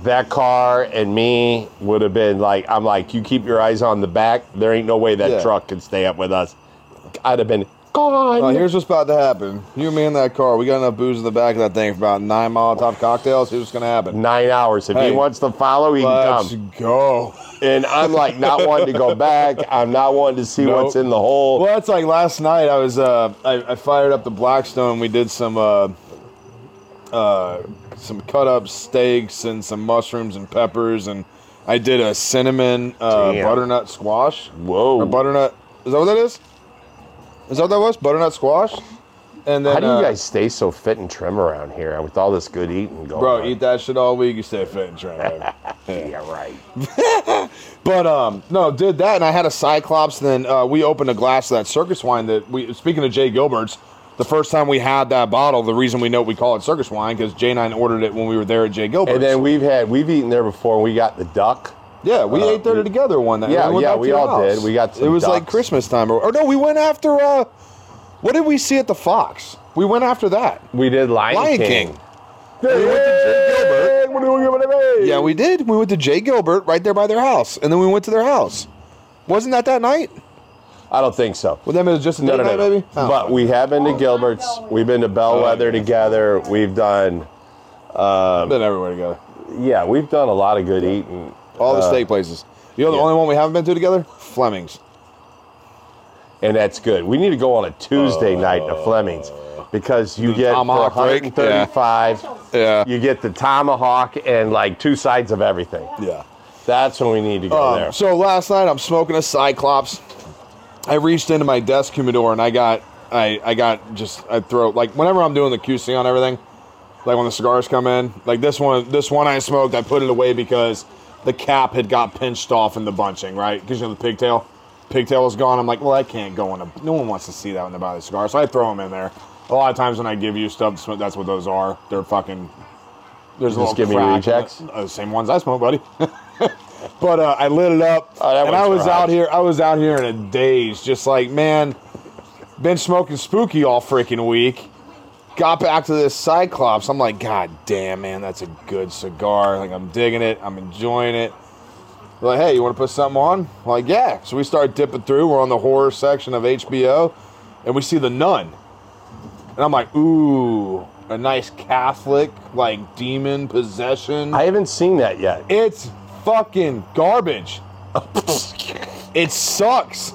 that car and me would have been like i'm like you keep your eyes on the back there ain't no way that Yeah. truck can stay up with us i'd have been gone Uh, here's what's about to happen. You and me in that car, we got enough booze in the back of that thing for about nine Molotov cocktails. Here's what's gonna happen. nine hours if Hey, he wants to follow he can Let's come go. and i'm like not wanting to go back i'm not wanting to see Nope. what's in the hole Well, that's like last night. I was uh, I, I fired up the Blackstone. We did some uh, uh, some cut up steaks and some mushrooms and peppers, and I did a cinnamon uh, Damn. butternut squash. Whoa. Or butternut. Is that what that is? Is that what that was? Butternut squash. And then how do you uh, guys stay so fit and trim around here with all this good eating going bro on? eat that shit all week? You stay fit and trim. baby. yeah right But um, no, did that, and I had a Cyclops. Then uh, we opened a glass of that circus wine that we. Speaking of J. Gilbert's, the first time we had that bottle, the reason we know we call it circus wine because Jay and I ordered it when we were there at J. Gilbert's. and then we've had we've eaten there before and we got the duck yeah, we uh, ate there we- together one night. Yeah, went yeah, we all house. did. We got It some was like. Christmas time, or, or no, we went after. uh What did we see at the Fox? We went after that. we did lion, Lion king, King. We went to J. Gilbert. What are we giving away? Yeah, we did. We went to J. Gilbert right there by their house, and then we went to their house. Wasn't that that night? I don't think so. With them, it was just a No, no, no, night, no. maybe. Oh. But we have been to Gilbert's. We've been to Bellwether together. We've done, been everywhere together. yeah, we've done a lot of good eating. All the Uh, steak places. You know the yeah. only one we haven't been to together? Fleming's. and that's good. We need to go on a Tuesday night to Fleming's because you get for tomahawk break? 135. Yeah. You get the tomahawk and like two sides of everything. Yeah. That's when we need to go Um, there. so last night I'm smoking a Cyclops. I reached into my desk humidor and I got I I got just I throw like whenever I'm doing the QC on everything, like when the cigars come in, like this one this one I smoked, I put it away because the cap had got pinched off in the bunching, right? Because you know the pigtail, pigtail was gone. I'm like, well, I can't go in a. No one wants to see that when they buy the cigar, so I throw them in there. A lot of times when I give you stuff, that's what those are. They're fucking. There's a Just little give me rejects? it. Uh, same ones I smoke, buddy. but uh, I lit it up, Oh, and I was out here. I was out here in a daze, just like man, been smoking spooky all freaking week. Got back to this Cyclops. I'm like, God damn, man, that's a good cigar. Like I'm digging it. I'm enjoying it. They're like, hey, you want to put something on? I'm like, yeah. So we start dipping through. We're on the horror section of HBO, and we see the Nun. And I'm like, ooh, a nice Catholic like demon possession. I haven't seen that yet. It's fucking garbage. it sucks.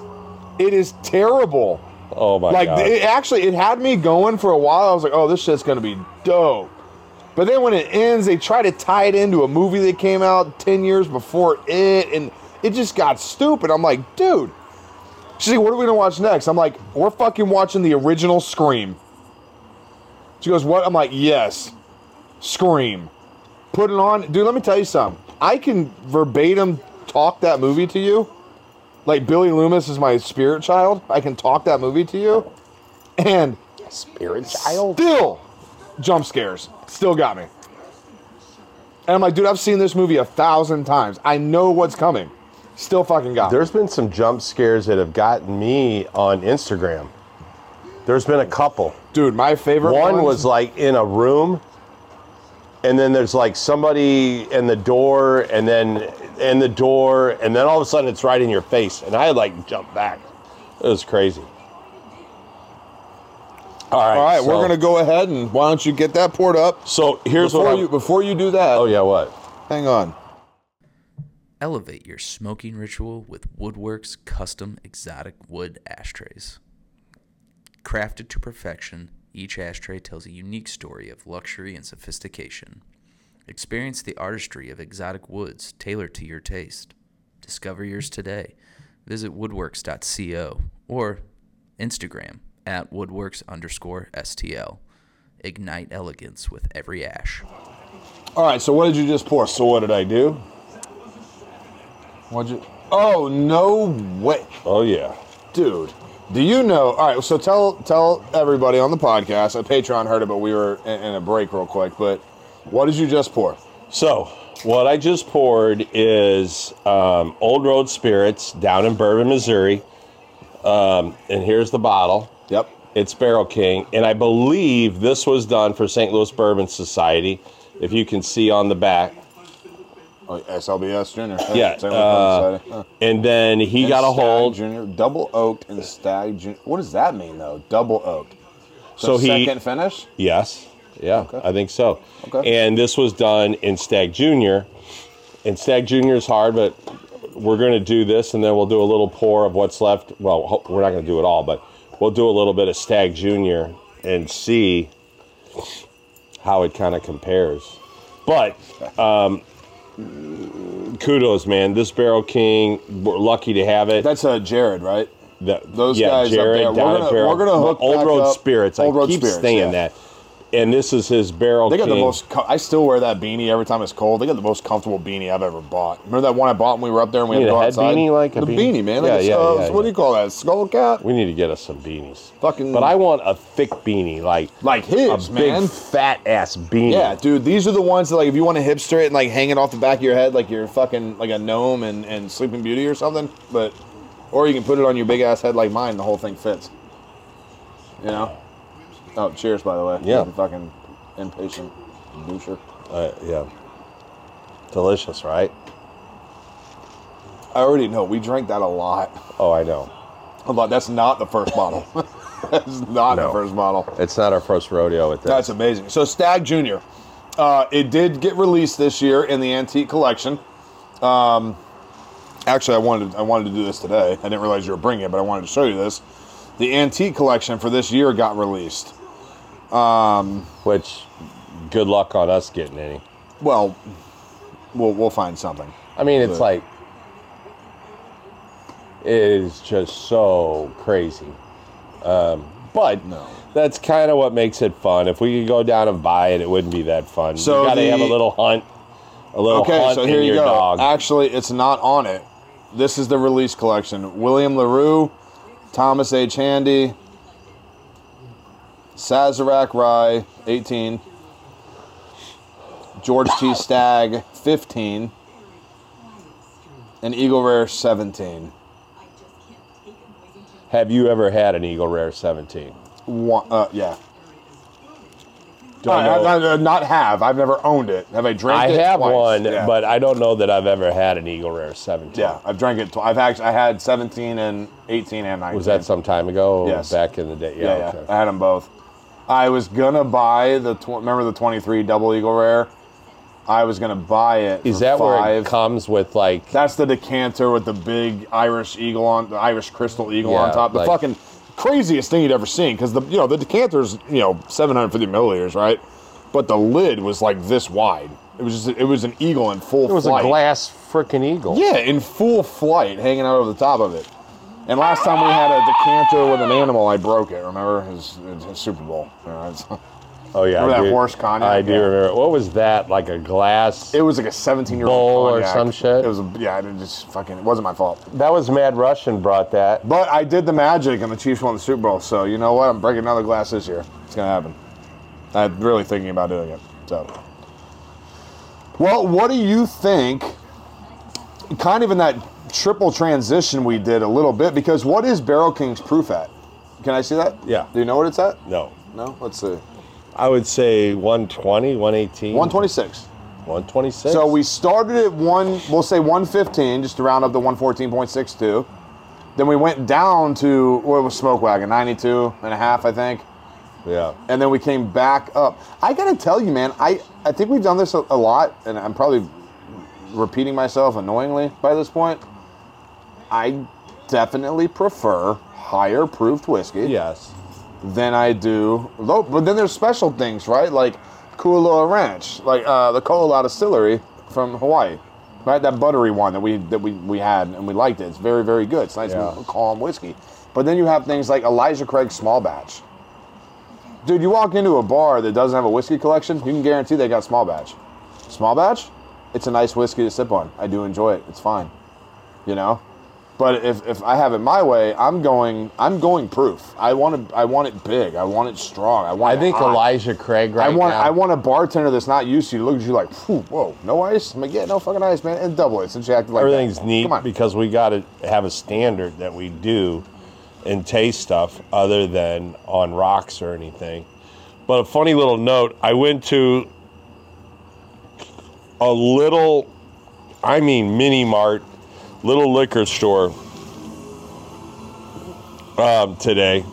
It is terrible. Oh my Like god. Like it actually, it had me going for a while. I was like, "Oh, this shit's gonna be dope." But then when it ends, they try to tie it into a movie that came out ten years before it, and it just got stupid. I'm like, dude. She's like, "What are we gonna watch next?" I'm like, "We're fucking watching the original Scream." She goes, "What?" I'm like, "Yes, Scream." Put it on, dude. Let me tell you something. I can verbatim talk that movie to you like Billy Loomis is my spirit child. I can talk that movie to you, and Spirit child. still jump scares. Still got me. And I'm like, dude, I've seen this movie a thousand times. I know what's coming. Still fucking got me. There's been some jump scares that have gotten me on Instagram. There's been a couple. Dude, my favorite One ones- was like in a room, and then there's like somebody in the door, and then in the door, and then all of a sudden it's right in your face, and I like jumped back. It was crazy. All right, All right, so- we're gonna go ahead and why don't you get that poured up? So here's before what you you. before you do that. Oh yeah, what? hang on. Elevate your smoking ritual with Woodworks custom exotic wood ashtrays. Crafted to perfection, each ashtray tells a unique story of luxury and sophistication. Experience the artistry of exotic woods tailored to your taste. Discover yours today. Visit woodworks.co or Instagram at woodworks underscore STL. Ignite elegance with every ash. All right, so what did you just pour? So what did I do? What'd you? Oh no way. Oh yeah. Dude, do you know? All right, so tell tell everybody on the podcast. Uh, Patreon heard it, but we were in, in a break real quick. But what did you just pour? So, what I just poured is um, Old Road Spirits down in Bourbon, Missouri. Um, and here's the bottle. Yep. It's Barrel King. And I believe this was done for St. Louis Bourbon Society. If you can see on the back. Oh, SLBS Junior. Yeah, uh, Huh. And then he And got a hold. Junior, double oaked and stagg junior. What does that mean though? Double oaked. So he- second finish. Yes. Yeah, I think so. Okay. And this was done in Stagg Junior. And Stagg Junior is hard, but we're going to do this and then we'll do a little pour of what's left. Well, we're not going to do it all, but we'll do a little bit of Stagg Junior and see how it kind of compares. But um, kudos, man. This Barrel King, we're lucky to have it. That's uh, Jared, right? The- Those yeah, guys up Jared, there. We're down gonna- Barrel- we're gonna hook Old Road up- Spirits. Old I Road keep Spirits, saying yeah. that. And this is his Barrel They got King. the most. I still wear that beanie every time it's cold. They got the most comfortable beanie I've ever bought. Remember that one I bought when we were up there and we You had to go outside? beanie, like the beanie? beanie, man. Like Yeah, a, yeah, uh, yeah, What do you call that? Skull cap? We need to get us some beanies. Fucking. But I want a thick beanie, like like his a man. big fat ass beanie. Yeah, dude, these are the ones that like if you want to hipster it and like hang it off the back of your head like you're fucking like a gnome and, and Sleeping Beauty or something. But or you can put it on your big ass head like mine. The whole thing fits. You know. Oh, cheers! By the way. Yeah. Fucking impatient doucher. Uh, yeah. Delicious, right? I already know. We drank that a lot. Oh, I know. A lot. That's not the first bottle. That's not the first bottle. It's not our first rodeo with this. That's amazing. So Stagg Junior, uh, it did get released this year in the antique collection. Um, actually, I wanted I wanted to do this today. I didn't realize you were bringing it, but I wanted to show you this. The antique collection for this year got released. Which, good luck on us getting any. Well, we'll we'll find something. I mean, it's But- like it is just so crazy. Um, but No. that's kind of what makes it fun. If we could go down and buy it, it wouldn't be that fun. So you got to have a little hunt, a little Okay, hunt so in here you your go. dog. Actually, it's not on it. This is the release collection. William LaRue, Thomas H. Handy, Sazerac Rye, 18, George T. Stagg, 15, and Eagle Rare, 17. have you ever had an Eagle Rare 17? One, uh, yeah. Don't I, know. I- I- not have. I've never owned it. Have I drank I it? have Twice. one, Yeah. but I don't know that I've ever had an Eagle Rare 17. yeah, I've drank it. Tw- I've actually I had 17 and 18 and 19. Was that some time ago? Yes. Back in the day? Yeah, Yeah. yeah. okay. I had them both. I was gonna buy the tw- remember the 23 double eagle rare. I was gonna buy it. Is that where five. it comes with like? That's the decanter with the big Irish eagle on the Irish crystal eagle on Yeah, top. The like- fucking craziest thing you'd ever seen because the you know the decanter's you know 750 milliliters, right? But the lid was like this wide. It was just it was an eagle in full It was flight. a glass freaking eagle. Yeah, in full flight, hanging out over the top of it. And last time we had a decanter with an animal, I broke it. Remember his, his Super Bowl? Oh yeah. Remember I that do- horse cognac? I do Yeah. remember. What was that? Like a glass? It was like a 17 year Bowl old or some shit? It was, a, yeah, it just fucking, it wasn't my fault. that was Mad Russian brought that. But I did the magic and the Chiefs won the Super Bowl. So you know what? I'm breaking another glass this year. It's going to happen. I'm really thinking about doing it. So, well, what do you think? Kind of in that triple transition we did a little bit because what is Barrel King's proof at? Can I see that? Yeah. Do you know what it's at? No. No? Let's see. I would say 120, 118. 126. 126. So we started at one, we'll say 115, just to round up to 114.62. Then we went down to what was Smoke Wagon, 92 and a half, I think. Yeah. And then we came back up. I gotta tell you, man, I, I think we've done this a, a lot, and I'm probably repeating myself annoyingly by this point. I definitely prefer higher proofed whiskey Yes. than I do low. But then there's special things, right? Like Kula Ranch, like uh, the Colorado Distillery from Hawaii, right? That buttery one that we that we, we had and we liked it. It's very very good. It's nice Yeah. calm whiskey. But then you have things like Elijah Craig Small Batch. Dude, you walk into a bar that doesn't have a whiskey collection, you can guarantee they got small batch. Small batch, it's a nice whiskey to sip on. I do enjoy it. It's fine. You know? But if, if I have it my way, I'm going I'm going proof. I want to I want it big. I want it strong. I want I think hot. Elijah Craig right I want now. I want a bartender that's not used to you to look at you like, whoa, no ice? I'm like, yeah, no fucking ice, man. And double it since you acted like that. Everything's neat Come on. because we got to have a standard that we do and taste stuff other than on rocks or anything. But a funny little note I went to a little, I mean, mini mart, little liquor store um, today.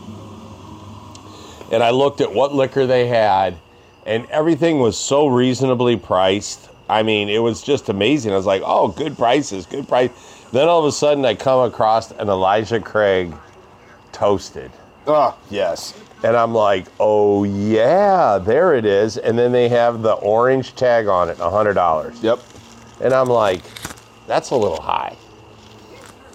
And I looked at what liquor they had, and everything was so reasonably priced. I mean, it was just amazing. I was like, oh, good prices, good price. Then all of a sudden, I come across an Elijah Craig toasted. Oh, yes. And I'm like, oh, yeah, there it is. And then they have the orange tag on it, $100. Yep. And I'm like, that's a little high.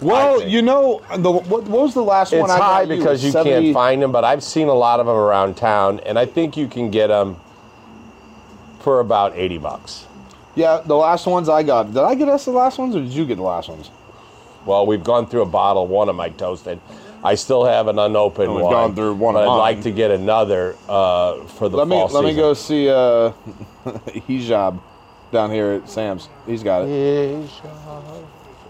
Well, you know, the, what, what was the last one It's I got high because you 70 can't find them, but I've seen a lot of them around town, and I think you can get them for about 80 bucks. Yeah, the last ones I got. Did I get us the last ones, or did you get the last ones? Well, we've gone through a bottle, one of my toasted. I still have an unopened And we've one. gone through one but of I'd mine. like to get another uh, for the Let me fall let me go see uh, Hijab down here at Sam's. He's got it.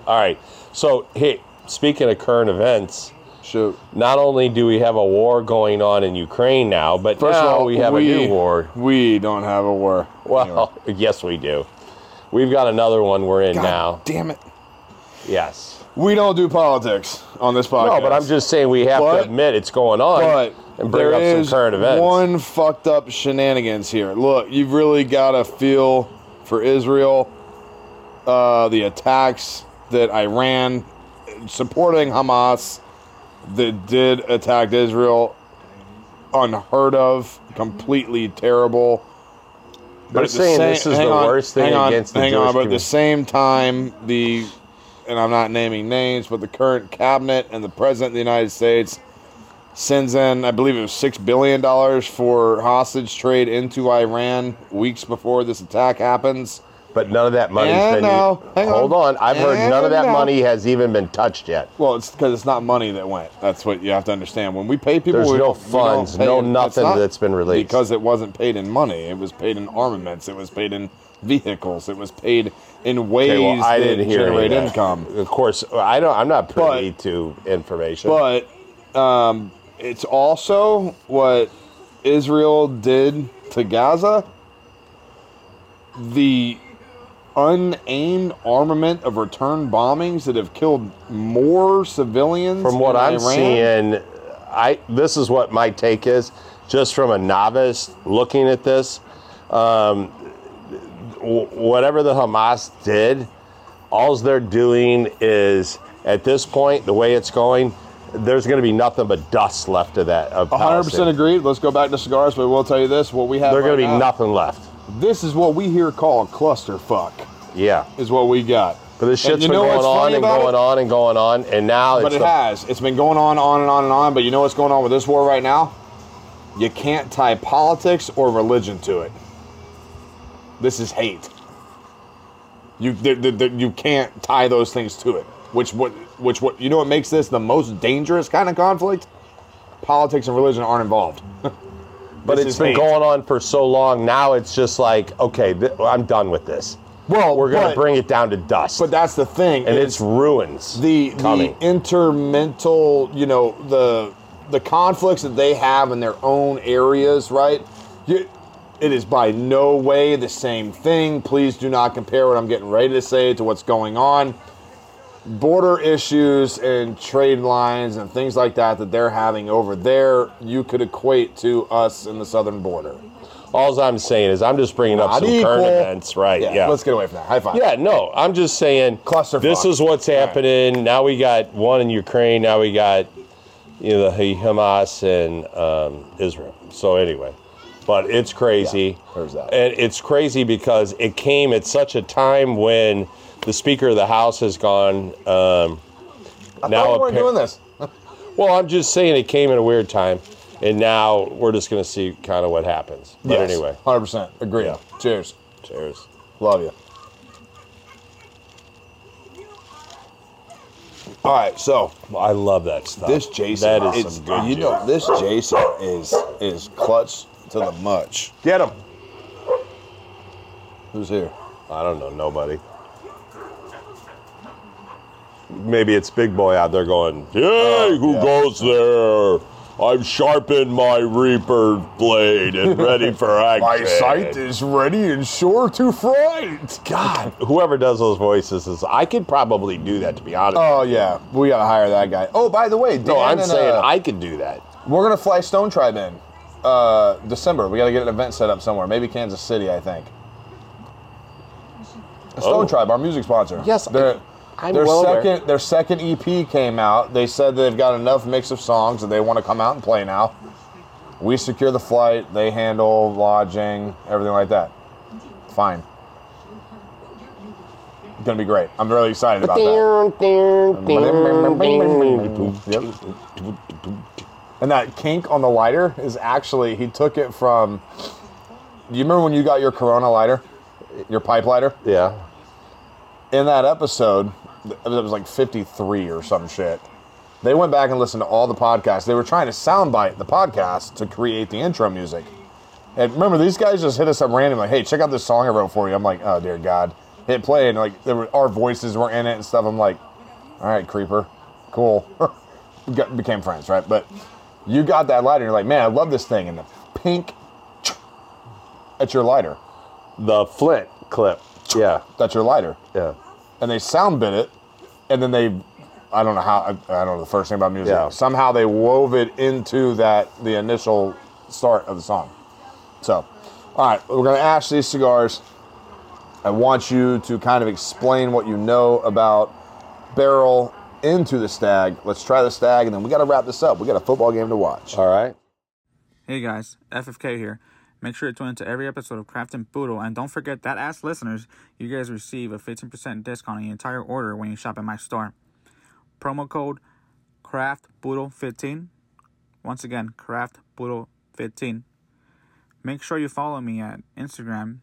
All right. So, hey, speaking of current events, Shoot. not only do we have a war going on in Ukraine now, but First now of all, we have a new war. We don't have a war. Well, yes, we do. We've got another one we're in God now. damn it. Yes. We don't do politics on this podcast. No, but I'm just saying we have But- to admit it's going on and bring up some current events. one fucked up shenanigans here. Look, you've really got to feel for Israel. Uh, the attacks that Iran supporting Hamas that did attack Israel, unheard of, completely terrible. They're at the saying same- this is the on, worst thing on, against the hang Jewish on, but at the same time, the and I'm not naming names, but the current cabinet and the president of the United States sends in, I believe it was six billion dollars for hostage trade into Iran weeks before this attack happens. But none of that money's And been. no, hang hold on. on. I've heard none of that And no. money has even been touched yet. Well, it's because it's not money that went. That's what you have to understand. When we pay people, There's we, no we don't funds, pay no in- nothing not that's been released. because it wasn't paid in money. It was paid in armaments. It was paid in vehicles. It was paid in ways Okay, well, I that didn't hear any of generate that. income. Of course, I don't. I'm not privy But- to information. But um, it's also what Israel did to Gaza. The unaimed armament of return bombings that have killed more civilians. from what I'm Iran. seeing, I this is what my take is, just from a novice looking at this. Um, whatever the Hamas did, all they're doing is at this point, the way it's going, there's going to be nothing but dust left of that. Of 100% Palestine. agreed. Let's go back to cigars, but we'll tell you this: what we have. There's right going to be now, nothing left. This is what we here call clusterfuck. Yeah. Is what we got. But this shit's been going on and going it? on and going on, and now But it's it the, has. It's been going on, on and on and on. But you know what's going on with this war right now? You can't tie politics or religion to it. This is hate. You you can't tie those things to it. Which what which what you know what makes this the most dangerous kind of conflict? Politics and religion aren't involved. But This it's been hate. going on for so long. Now it's just like, okay, th- I'm done with this. Well, We're going to bring it down to dust. But that's the thing. and is it's ruins the coming. the intermental, you know, the the conflicts that they have in their own areas, right? You, it is by no way the same thing. Please do not compare what I'm getting ready to say to what's going on. Border issues and trade lines and things like that that they're having over there, you could equate to us in the southern border. All I'm saying is I'm just bringing up Not some current events, right? Yeah. Let's get away from that. High five. yeah, no, I'm just saying Clusterfuck. this is what's All right. happening. Now we got one in Ukraine. Now we got you know the Hamas and um, Israel. So anyway, but it's crazy. Yeah, there's that. And it's crazy because it came at such a time when the Speaker of the House has gone. Um, I now we weren't doing this. Well, I'm just saying it came at a weird time, and now we're just going to see kind of what happens. But Yes, anyway, 100%. Agree. Yeah. Cheers. cheers. Love you. All right, so I love that stuff. this Jason, that is it's, some good you know, this Jason is is clutch to the much. Get him. Who's here? I don't know, nobody. Maybe it's Big Boy out there going, Hey, who yeah. goes there? I've sharpened my Reaper blade and ready for action. My sight is ready and sure to fright. God, whoever does those voices is. I could probably do that, to be honest. Oh yeah, we gotta hire that guy. Oh, by the way, Dan no, I'm and, saying uh, I could do that. we're gonna fly Stone Tribe in uh, December. We gotta get an event set up somewhere. Maybe Kansas City, I think. Stone Oh. Tribe, our music sponsor. Yes, I- Their, I'm their well aware. second their second EP came out. They said they've got enough mix of songs that they want to come out and play now. We secure the flight. They handle lodging, everything like that. Fine. It's gonna be great. I'm really excited about that. And that kink on the lighter is actually he took it from. Do you remember when you got your Corona lighter, your pipe lighter? Yeah. In that episode, it was like 53 or some shit. They went back and listened to all the podcasts. They were trying to soundbite the podcast to create the intro music. And remember, these guys just hit us up randomly. Hey, check out this song I wrote for you. I'm like, oh dear God. Hit play and like there were our voices were in it and stuff. I'm like, all right, creeper, cool. We got, became friends, right? But you got that lighter. And you're like, man, I love this thing. And the pink, that's your lighter. The Flint clip. Yeah. That's your lighter. Yeah. And they sound bit it, and then they, I don't know how, I, I don't know the first thing about music. Yeah. Somehow they wove it into that the initial start of the song. So, all right, we're gonna ash these cigars. I want you to kind of explain what you know about barrel into the Stagg. Let's try the Stagg, and then we got to wrap this up. We got a football game to watch. All right. Hey guys, FFK here. Make sure to tune into every episode of Craft and Puro, and don't forget that as listeners, you guys receive a 15% discount on your entire order when you shop at my store. Promo code CraftPuro15. Once again, CraftPuro15. Make sure you follow me at Instagram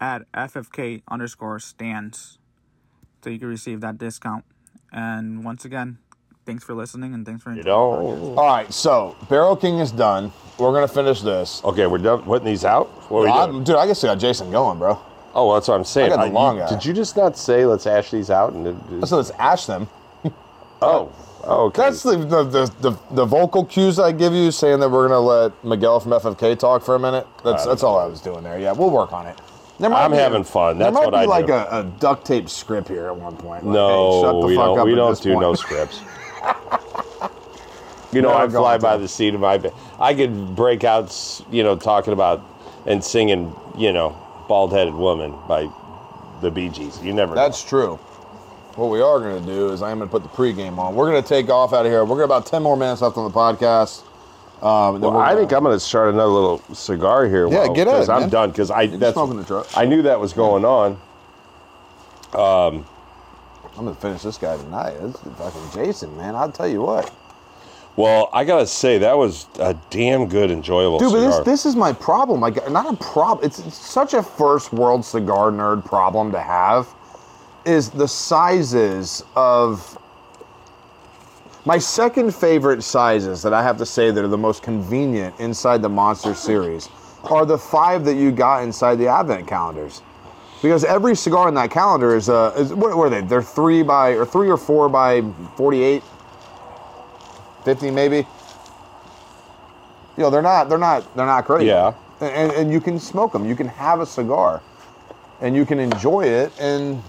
at FFK underscore stands so you can receive that discount. And once again, thanks for listening and thanks for You enjoying the podcast. know. All right, so Barrel King is done. We're gonna finish this. Okay, we're done putting these out. What are we I- doing? dude, I guess we got Jason going, bro. Oh, well, that's what I'm saying. I got the you- long guy. Did you just not say let's ash these out? And So let's ash them. oh, oh, okay. That's the, the, the, the, the vocal cues I give you, saying that we're gonna let Miguel from FFK talk for a minute. That's that's all I was doing there. Yeah, we'll work on it. There might I'm be- having fun. That's there might what be I like do. A, a duct tape script here at one point. Like, no, hey, shut the we fuck don't. up We at don't this do no scripts. you know, Never I fly by the seat of my bed. I could break out, you know, talking about and singing, you know, "Bald-Headed Woman" by the Bee Gees. You never. know. That's true. What we are going to do is I'm going to put the pregame on. We're going to take off out of here. We're going to about 10 more minutes left on the podcast. Um, Well, I think I'm going to start another little cigar here. Yeah, while- get it, I'm man. done because I that's, smoke the truck. I knew that was going on. I'm to finish this guy tonight. This is fucking Jason, man. I'll tell you what. Well, I gotta say that was a damn good, enjoyable cigar. Dude, but this, this is my problem. Like, not a problem. It's, it's such a first world cigar nerd problem to have. Is the sizes of my second favorite sizes that I have to say that are the most convenient inside the Monster series are the five that you got inside the Advent calendars. Because every cigar in that calendar is uh is what were they? They're three by or three or four by forty-eight. 50 maybe. You know, they're not they're not they're not crazy. Yeah. And, and you can smoke them. You can have a cigar, and you can enjoy it, and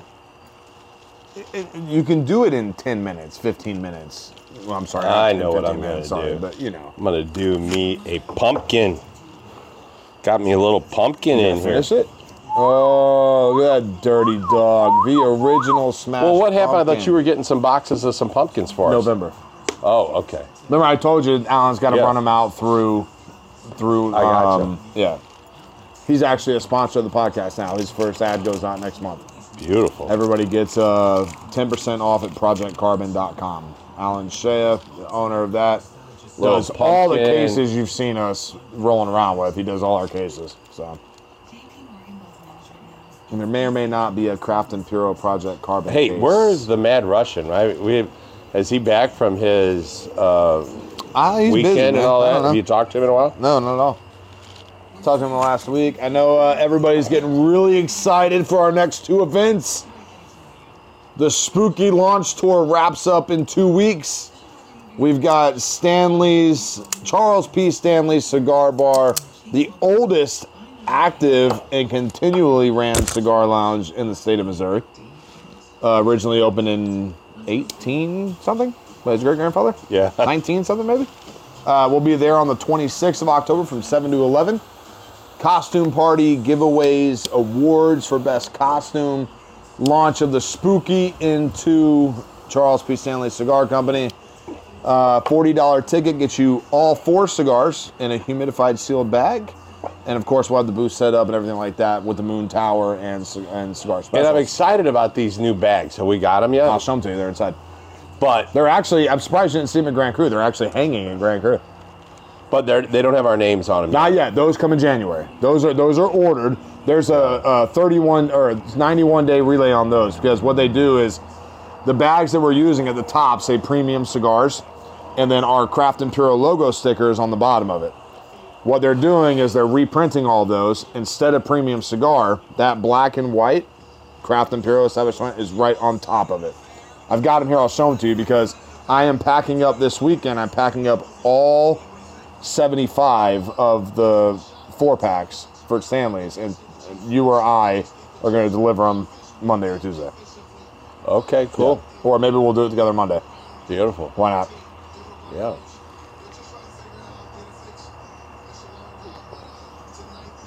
it, it- you can do it in 10 minutes, 15 minutes. Well, I'm sorry. I know what I'm gonna sorry, do. But you know, I'm gonna do me a pumpkin. Got me a little pumpkin in here. finish it. Oh, that dirty dog! The original smash. Well, what happened? I thought pumpkin. you were getting some boxes of some pumpkins for us. November. Oh, okay. Remember, I told you Alan's got to Yeah. run them out through, through. I gotcha. um, yeah, he's actually a sponsor of the podcast now. His first ad goes out next month. Beautiful. Everybody gets uh, 10% off at projectcarbon.com. Alan Shea, the owner of that, Little does all the pumpkin. cases you've seen us rolling around with. He does all our cases. So, and there may or may not be a Craft and Puro Project Carbon. hey, case. where's the Mad Russian? Right? We is he back from his uh, Ah, weekend busy, and all that? Have you talked to him in a while? No, not at all. Talked to him last week. I know uh, everybody's getting really excited for our next two events. The spooky launch tour wraps up in two weeks. We've got Stanley's, Charles P. Stanley's Cigar Bar, the oldest active and continually ran cigar lounge in the state of Missouri. Uh, originally opened in 18 something by his great grandfather. Yeah. 19 something maybe. Uh, we'll be there on the 26th of October from 7 to 11. Costume party, giveaways, awards for best costume, launch of the Spooky into Charles P. Stanley Cigar Company. Uh, $40 ticket gets you all four cigars in a humidified sealed bag. And of course, we'll have the booth set up and everything like that with the Moon Tower and, and cigar And. I'm excited about these new bags. Have we got them yet? I'll show them to you. They're inside. But They're actually, I'm surprised you didn't see them at Grand Cru. They're actually hanging in Grand Cru. but they're they don't have our names on them. Not yet. Those come in January. Those are those are ordered. There's a, a 31 or 91 day relay on those because what they do is the bags that we're using at the top say premium cigars, and then our Craft and Puro logo stickers on the bottom of it. What they're doing is they're reprinting all those instead of premium cigar. That black and white Craft and Puro establishment is right on top of it. I've got them here. I'll show them to you because I am packing up this weekend. I'm packing up all 75 of the four packs for Stanley's, and you or I are going to deliver them Monday or Tuesday. Okay, cool. or maybe we'll do it together Monday. Beautiful. Why not? Yeah.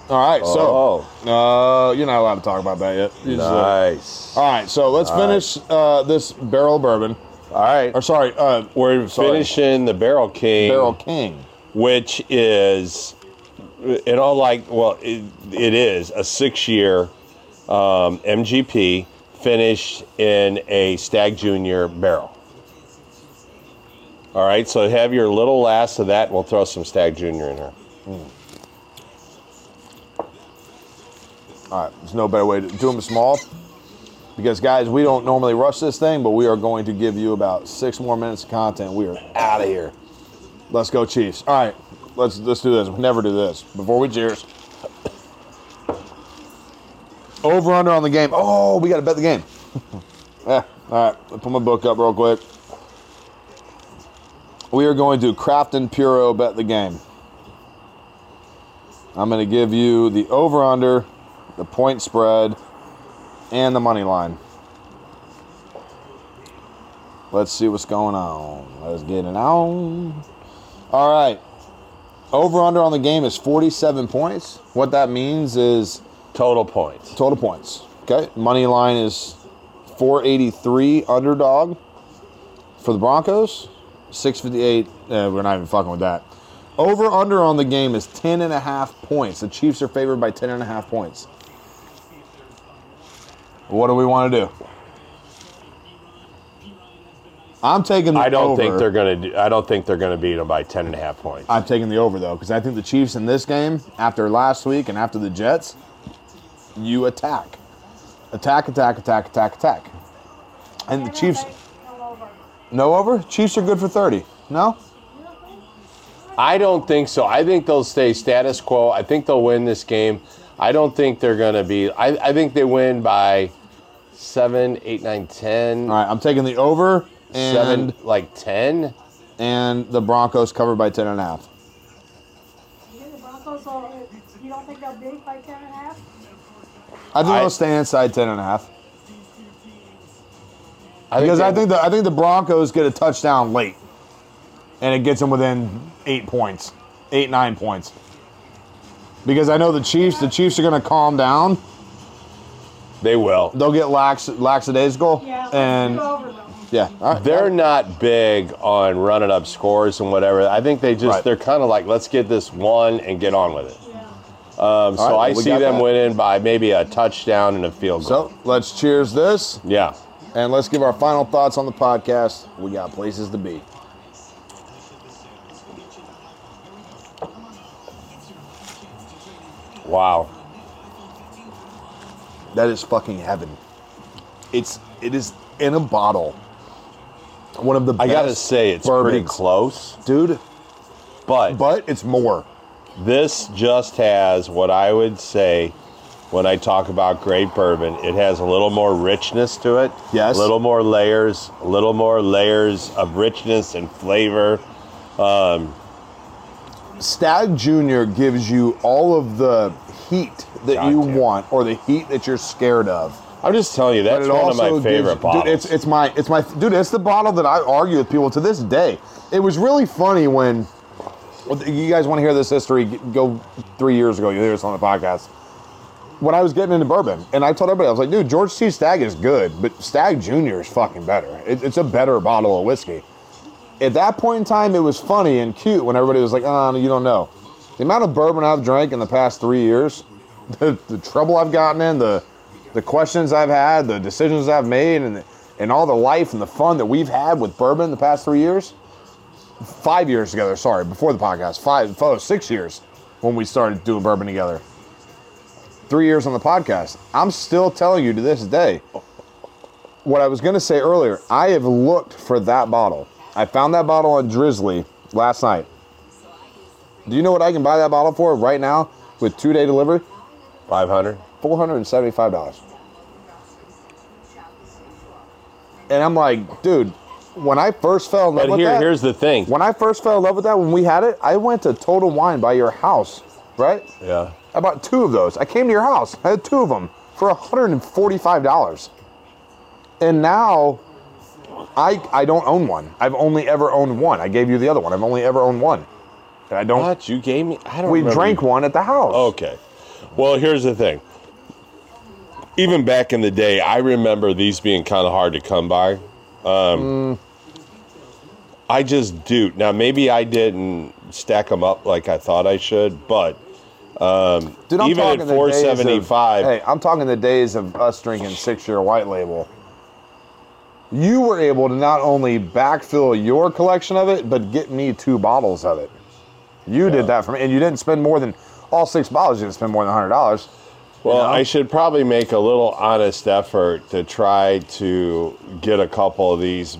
All right, Oh, so uh, you're not allowed to talk about that yet. You just, uh, nice. all right, so let's finish uh, this Barrell Bourbon. All right. Or sorry, uh, We're sorry. finishing the Barrel King, Barrel King. which is, it all like, well, it, it is a six-year um, MGP finished in a Stagg Junior barrel. All right, so have your little last of that. and We'll throw some Stagg Junior in here. All right, there's no better way to do them small. Because guys, we don't normally rush this thing, but we are going to give you about six more minutes of content. We are out of here. Let's go, Chiefs. All right, let's let's do this. We never do this. Before we cheers. Over under on the game. Oh, we got to bet the game. yeah. All right, put my book up real quick. We are going to Craft and Puro bet the game. I'm going to give you the over under, the point spread, and the money line. Let's see what's going on. Let's get it on. All right. Over under on the game is 47 points. What that means is Total points. total points. Okay. Money line is 483 underdog for the Broncos. 658. Uh, we're not even fucking with that. Over under on the game is 10 and a half points. The Chiefs are favored by 10 and a half points. What do we want to do? I'm taking the I don't over. think they're gonna. Do, I don't think they're gonna beat them by ten and a half points. I'm taking the over though because I think the Chiefs in this game, after last week and after the Jets, you attack, attack, attack, attack, attack, attack, and the Chiefs No over. no over. Chiefs are good for thirty. No, I don't think so. I think they'll stay status quo. I think they'll win this game. I don't think they're going to be. I, I think they win by seven, eight, nine, ten, all right. I'm taking the over and seven, like ten. and the Broncos covered by ten and a half. You think the Broncos will, you don't think they'll beat by ten and a half? I think I- they'll stay inside ten and a half I because I think the I think the Broncos get a touchdown late, and it gets them within eight points, eight nine points. Because I know the Chiefs, the Chiefs are going to calm down. they will. They'll get lax lackadaisical, Yeah, let's and do over yeah, all right. They're not big on running up scores and whatever. I think they just Right. they're kind of like let's get this one and get on with it. Yeah. Um, so All right, I well, we see them that. winning by maybe a touchdown and a field goal. So let's cheers this, yeah. and let's give our final thoughts on the podcast. We got places to be. Wow. That is fucking heaven. It's it is in a bottle. One of the I gotta say it's pretty close, dude. but But it's more. This just has what I would say when I talk about great bourbon. It has a little more richness to it. Yes. A little more layers, a little more layers of richness and flavor. Um, Stagg Junior gives you all of the heat that you Goddamn. want, or the heat that you're scared of. I'm just telling you, that's one of my favorite gives- bottles. Dude, it's it's my it's my dude. It's the bottle that I argue with people to this day. It was really funny when you guys want to hear this history. Go three years ago. You hear this on the podcast. When I was getting into bourbon, and I told everybody, I was like, dude, George T. Stagg is good, but Stagg Junior is fucking better. It, it's a better bottle of whiskey. At that point in time, it was funny and cute when everybody was like, oh, you don't know. The amount of bourbon I've drank in the past three years, the, the trouble I've gotten in, the the questions I've had, the decisions I've made, and and all the life and the fun that we've had with bourbon in the past three years, five years together. Sorry, before the podcast, five, oh, six years when we started doing bourbon together. Three years on the podcast. I'm still telling you to this day. What I was going to say earlier, I have looked for that bottle. I found that bottle on Drizzly last night. Do you know what I can buy that bottle for right now with two day delivery? 500. $475. And I'm like, dude, when I first fell in love But with here, that, here's the thing. when I first fell in love with that, when we had it, I went to Total Wine by your house, right? Yeah. I bought two of those. I came to your house. I had two of them for $145. And now I I don't own one. I've only ever owned one. I gave you the other one. I've only ever owned one. And I don't. What you gave me? I don't. We remember drank one at the house. Okay. Well, here's the thing. Even back in the day, I remember these being kind of hard to come by. Um, I just do. Now, maybe I didn't stack them up like I thought I should, but Dude, I'm even at the days of- Hey, I'm talking the days of us drinking six year white label. You were able to not only backfill your collection of it, but get me two bottles of it. You did that for me, and you didn't spend more than all six bottles. You didn't spend more than hundred dollars. Well, know? I should probably make a little honest effort to try to get a couple of these,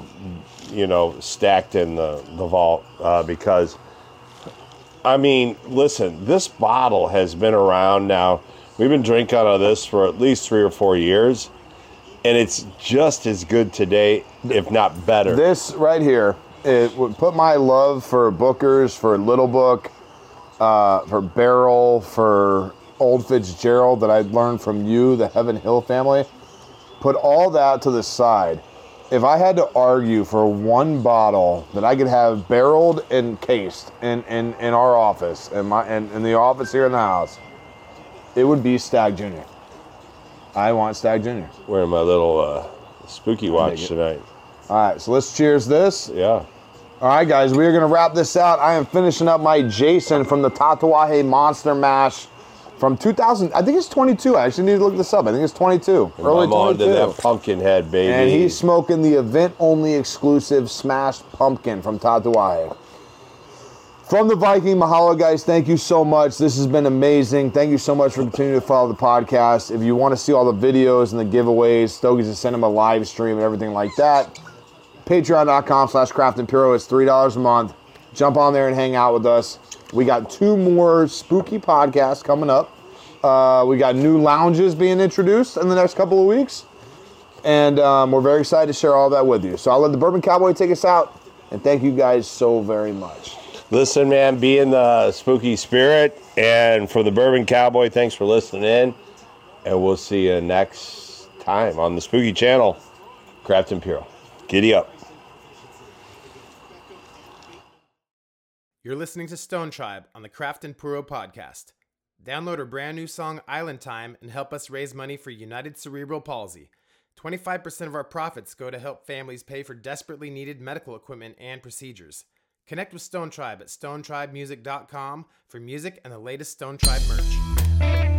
you know, stacked in the, the vault uh, because, I mean, listen, this bottle has been around now. We've been drinking out of this for at least three or four years, and it's just as good today, if not better. This right here, it would put my love for Booker's, for Little Book, uh, for Barrell, for Old Fitzgerald that I learned from you, the Heaven Hill family. Put all that to the side. If I had to argue for one bottle that I could have barreled and cased in, in, in our office, in, my, in, in the office here in the house, it would be Stagg Jr. I want Stagg Jr. Wearing my little uh, spooky watch tonight. All right, so let's cheers this. Yeah. All right, guys, we are going to wrap this out. I am finishing up my Jason from the Tatuaje Monster Mash from 2000. I think it's 22. I actually need to look this up. I think it's 22. Early I'm on to 22. that pumpkin head, baby. And he's smoking the event only exclusive smashed pumpkin from Tatuaje. From the Viking, mahalo, guys. Thank you so much. This has been amazing. Thank you so much for continuing to follow the podcast. If you want to see all the videos and the giveaways, Stokey's to send them a live stream and everything like that. Patreon.com slash Craft and Puro. It's $3 a month. Jump on there and hang out with us. We got two more spooky podcasts coming up. Uh, we got new lounges being introduced in the next couple of weeks. And um, we're very excited to share all that with you. So I'll let the Bourbon Cowboy take us out. And thank you guys so very much. Listen, man, be in the spooky spirit. And for the Bourbon Cowboy, thanks for listening in. And we'll see you next time on the Spooky Channel. Craft and Puro. Giddy up. You're listening to Stone Tribe on the Craft and Puro podcast. Download our brand new song Island Time and help us raise money for United Cerebral Palsy. 25% of our profits go to help families pay for desperately needed medical equipment and procedures. Connect with Stone Tribe at stonetribemusic.com for music and the latest Stone Tribe merch.